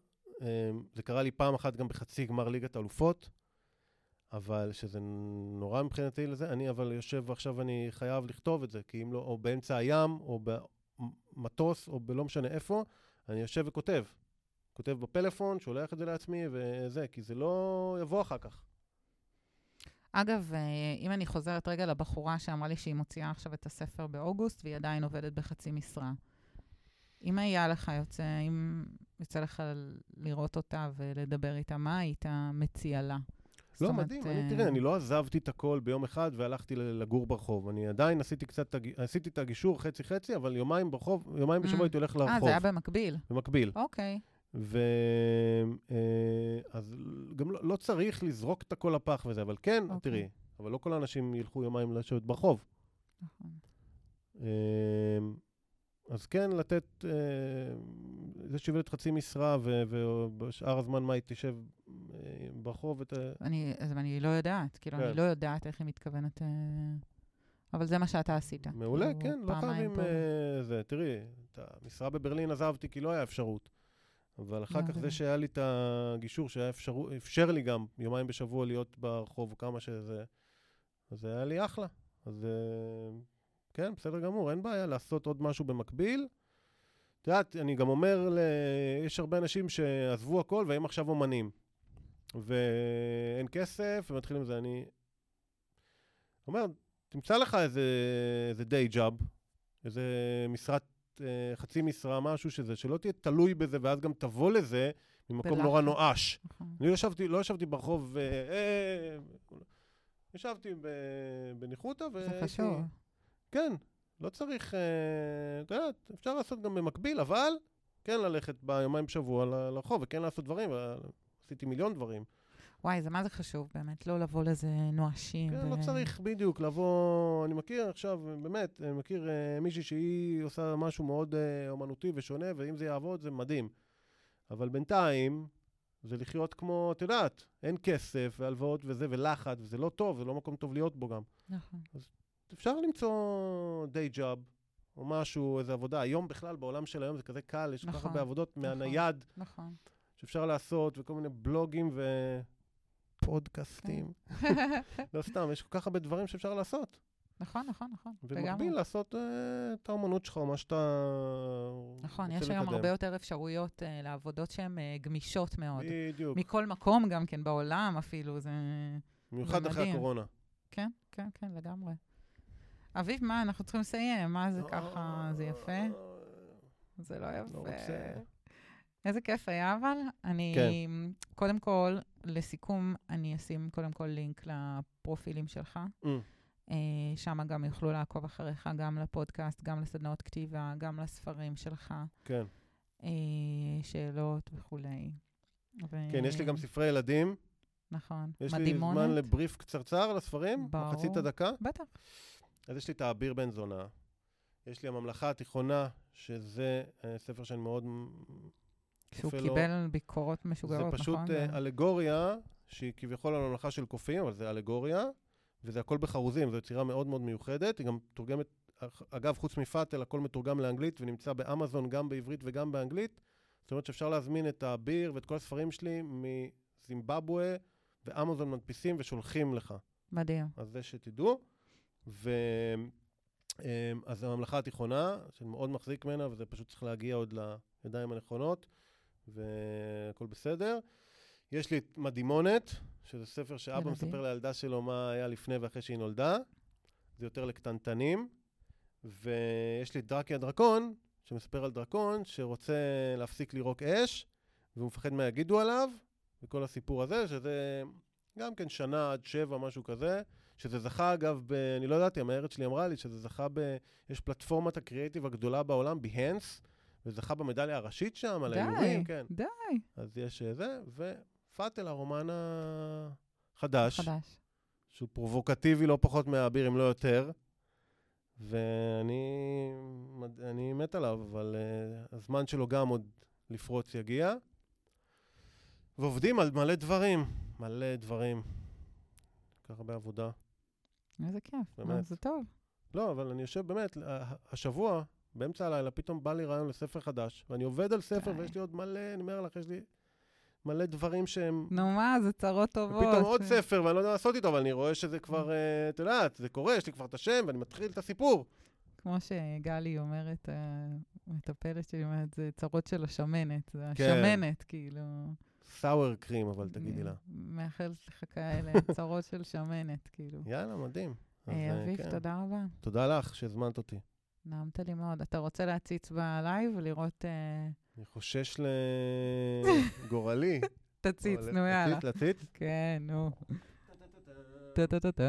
זה קרה לי פעם אחת גם בחצי גמר ליגת האלופות, אבל שזה נורא מבחינתי לזה, אני אבל יושב ועכשיו אני חייב לכתוב את זה, כי אם לא, או באמצע הים, או במטוס, או בלא משנה איפה, אני יושב וכותב. כותב בפלאפון, שולח את זה לעצמי וזה, כי זה לא יבוא אחר כך. אגב, אה, אם אני חוזרת רגע לבחורה שאמרה לי שהיא מוציאה עכשיו את הספר באוגוסט, והיא עדיין עובדת בחצי משרה. אם היה לך יוצא, אם יוצא לך לראות אותה ולדבר איתה, מה היית מציע לה? לא, מדהים. אה, אני, תראה, אני לא עזבתי את הכל ביום אחד והלכתי לגור ברחוב. אני עדיין עשיתי קצת, את עשיתי את הגישור חצי-חצי, אבל יומיים ברחוב, יומיים בשבוע Mm. הייתי הולך אה, לרחוב, זה היה במקביל. במקביל. אוקיי. ו... אה, גם לא, לא צריך לזרוק את הכל לפח וזה, אבל כן, אוקיי. תראי, אבל לא כל האנשים ילכו יומיים לשבת ברחוב. נכון. אה, אז כן, לתת, אה, זה שעובדת חצי משרה, ובשאר הזמן מה, היא תשב ברחוב ות... אני, אז אני לא יודעת, כאילו, כן. אני לא יודעת איך היא מתכוונת... אבל זה מה שאתה עשית. מעולה, כאילו, כן, לא חייבים זה. תראי, את המשרה בברלין עזבתי כי לא היה אפשרות. אבל אחר כך מדהים. זה שהיה לי את הגישור, שהיה אפשרו, אפשר לי גם יומיים בשבוע להיות ברחוב, כמה שזה, אז זה היה לי אחלה. אז אה, כן, בסדר גמור, אין בעיה לעשות עוד משהו במקביל. את יודעת, אני גם אומר, ל... יש הרבה אנשים שעזבו הכל והם עכשיו אומנים. ואין כסף, ומתחילים עם זה. אני אומר, תמצא לך איזה, איזה די ג'אב, איזה משרת, חצי משרה, משהו שזה, שלא תהיה תלוי בזה, ואז גם תבוא לזה ממקום בלחץ. נורא נואש. נכון. אני לא ישבתי, לא ישבתי ברחוב, אה, אה, ישבתי בניחותא, זה והייתי... חשוב. כן, לא צריך, אה, את יודעת, אפשר לעשות גם במקביל, אבל כן ללכת ביומיים בשבוע לרחוב, וכן לעשות דברים, עשיתי מיליון דברים. וואי, זה מה זה חשוב, באמת, לא לבוא לזה נואשים. כן, ו- לא צריך בדיוק לבוא, אני מכיר עכשיו, באמת, אני מכיר אה, מישהי שהיא עושה משהו מאוד אה, אומנותי ושונה, ואם זה יעבוד זה מדהים. אבל בינתיים, זה לחיות כמו, את יודעת, אין כסף והלוואות וזה, ולחץ, וזה לא טוב, זה לא מקום טוב להיות בו גם. נכון. אפשר למצוא די ג'אב, או משהו, איזו עבודה. היום בכלל, בעולם של היום זה כזה קל, יש כל כך נכון, הרבה עבודות נכון. מהנייד נכון. שאפשר לעשות, וכל מיני בלוגים ופודקאסטים. לא סתם, יש כל כך הרבה דברים שאפשר לעשות. נכון, נכון, נכון. ובמקביל לגמרי. לעשות אה, את האומנות שלך, או מה שאתה נכון, יש היום לקדם. הרבה יותר אפשרויות אה, לעבודות שהן אה, גמישות מאוד. בדיוק. מכל מקום גם כן, בעולם אפילו, זה... במיוחד זה אחרי מדהים. הקורונה. כן, כן, כן, לגמרי. אביב, מה, אנחנו צריכים לסיים, מה זה ככה, זה יפה? זה לא לא יפה. רוצה. איזה כיף היה, אבל אני, כן. קודם כל, לסיכום, אני אשים קודם כל לינק לפרופילים שלך. Mm, אה, שם גם יוכלו לעקוב אחריך, גם לפודקאסט, גם לסדנאות כתיבה, גם לספרים שלך, כן. אה, שאלות וכולי. ו- כן, יש לי גם ספרי ילדים. נכון. יש לי מדהימונת. זמן לבריף קצרצר לספרים, ברור. מחצית הדקה. בטח. אז יש לי את האביר בן זונה. יש לי הממלכה התיכונה, שזה אה, ספר שאני מאוד... שהוא לו. קיבל ביקורות משוגעות, זה פשוט נכון? אה, אלגוריה, שהיא כביכול על הממלכה של קופים, אבל זה אלגוריה, וזה הכל בחרוזים, זו יצירה מאוד מאוד מיוחדת. היא גם מתורגמת, אגב, חוץ מפאטל, הכל מתורגם לאנגלית, ונמצא באמזון גם בעברית וגם באנגלית. זאת אומרת שאפשר להזמין את האביר ואת כל הספרים שלי מזימבבואה, ואמזון מדפיסים ושולחים לך. מדהים. אז זה שתדעו. ו... אמ, אז הממלכה התיכונה, שאני מאוד מחזיק ממנה, וזה פשוט צריך להגיע עוד לידיים הנכונות, והכל בסדר. יש לי את מדהימונת, שזה ספר שאבא ילדים. מספר לילדה שלו מה היה לפני ואחרי שהיא נולדה. זה יותר לקטנטנים. ויש לי את דרקי הדרקון, שמספר על דרקון שרוצה להפסיק לירוק אש, והוא מפחד מה יגידו עליו, וכל הסיפור הזה, שזה גם כן שנה עד שבע, משהו כזה. שזה זכה, אגב, ב, אני לא ידעתי, המאיירת שלי אמרה לי שזה זכה ב... יש פלטפורמת הקריאיטיב הגדולה בעולם, Behance, וזכה במדליה הראשית שם, על די, האיורים, כן. די. אז יש אה, זה, ופאטל, הרומן החדש, חדש. שהוא פרובוקטיבי לא פחות מהאביר, אם לא יותר. ואני אני מת עליו, אבל uh, הזמן שלו גם עוד לפרוץ יגיע. ועובדים על מלא דברים, מלא דברים. כל כך הרבה עבודה. איזה כיף, באמת. זה טוב. לא, אבל אני יושב באמת, השבוע, באמצע הלילה, פתאום בא לי רעיון לספר חדש, ואני עובד על ספר, די. ויש לי עוד מלא, אני אומר לך, יש לי מלא דברים שהם... נו מה, זה צרות טובות. ופתאום עוד ספר, ואני לא יודע מה לעשות איתו, אבל אני רואה שזה כבר, אה, את יודעת, זה קורה, יש לי כבר את השם, ואני מתחיל את הסיפור. כמו שגלי אומרת, המטפלת שלי אומרת, זה צרות של השמנת. זה כן. השמנת, כאילו. סאואר קרים, אבל תגידי לה. מאחלת לך כאלה צרות של שמנת, כאילו. יאללה, מדהים. אה, אה, אביב, כן. תודה רבה. תודה לך שהזמנת אותי. נעמת לי מאוד. אתה רוצה להציץ בלייב ולראות... אה, אני חושש לגורלי. תציץ, נו יאללה. לציץ, לציץ? כן, נו. טה-טה-טה-טה.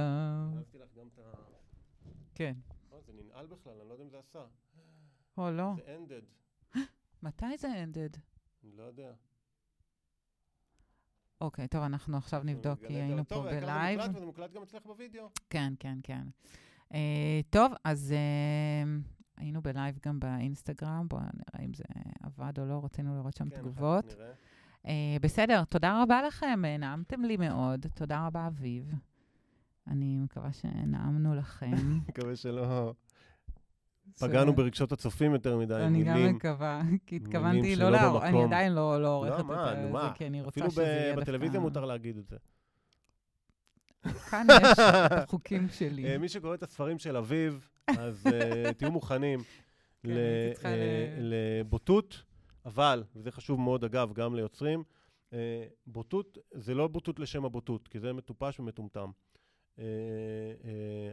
אהבתי לך גם את ה... כן. זה ננעל בכלל, אני לא יודע אם זה עשה. או לא. זה ended. מתי זה ended? אני לא יודע. אוקיי, טוב, אנחנו עכשיו נבדוק, כי היינו פה טוב, זה בלייב. מוקלט, וזה מוקלט גם אצלך בווידאו. כן, כן, כן. אה, טוב, אז אה, היינו בלייב גם באינסטגרם, בואו נראה אם זה עבד או לא, רצינו לראות שם כן, תגובות. אה, בסדר, תודה רבה לכם, נעמתם לי מאוד. תודה רבה, אביב. אני מקווה שנעמנו לכם. מקווה שלא פגענו ברגשות הצופים יותר מדי, אני גם מילים. מקווה, כי מילים התכוונתי לא להראות, אני. עדיין לא לא עורכת לא, את זה. כי אני רוצה אפילו שזה יהיה דווקא... בטלוויזיה מותר להגיד את זה. כאן יש את החוקים שלי. אה, מי שקורא את הספרים של אביב, אז אה, תהיו מוכנים כן, אה, לבוטות, אבל, וזה חשוב מאוד אגב, גם ליוצרים, בוטות זה לא בוטות לשם הבוטות, כי זה מטופש ומטומטם.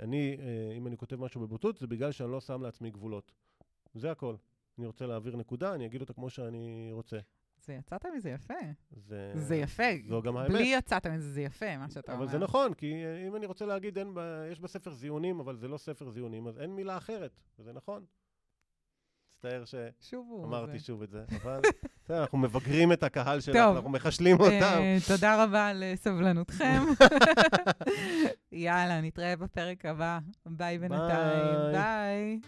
אני, אם אני כותב משהו בבוטות, זה בגלל שאני לא שם לעצמי גבולות. זה הכל. אני רוצה להעביר נקודה, אני אגיד אותה כמו שאני רוצה. זה יצאת מזה יפה. זה, זה יפה. זו גם האמת. בלי יצאת מזה, זה יפה, מה שאתה אומר. אבל זה נכון, כי אה, אם אני רוצה להגיד, אין, ב- יש בספר זיונים, אבל זה לא ספר זיונים, אז אין מילה אחרת, וזה נכון. מצטער. שאמרתי. שוב את זה, אבל אנחנו מבגרים את הקהל שלך, טוב. אנחנו מחשלים אותם. אה, תודה רבה על סבלנותכם. יאללה, נתראה בפרק הבא. ביי בינתיים. ביי.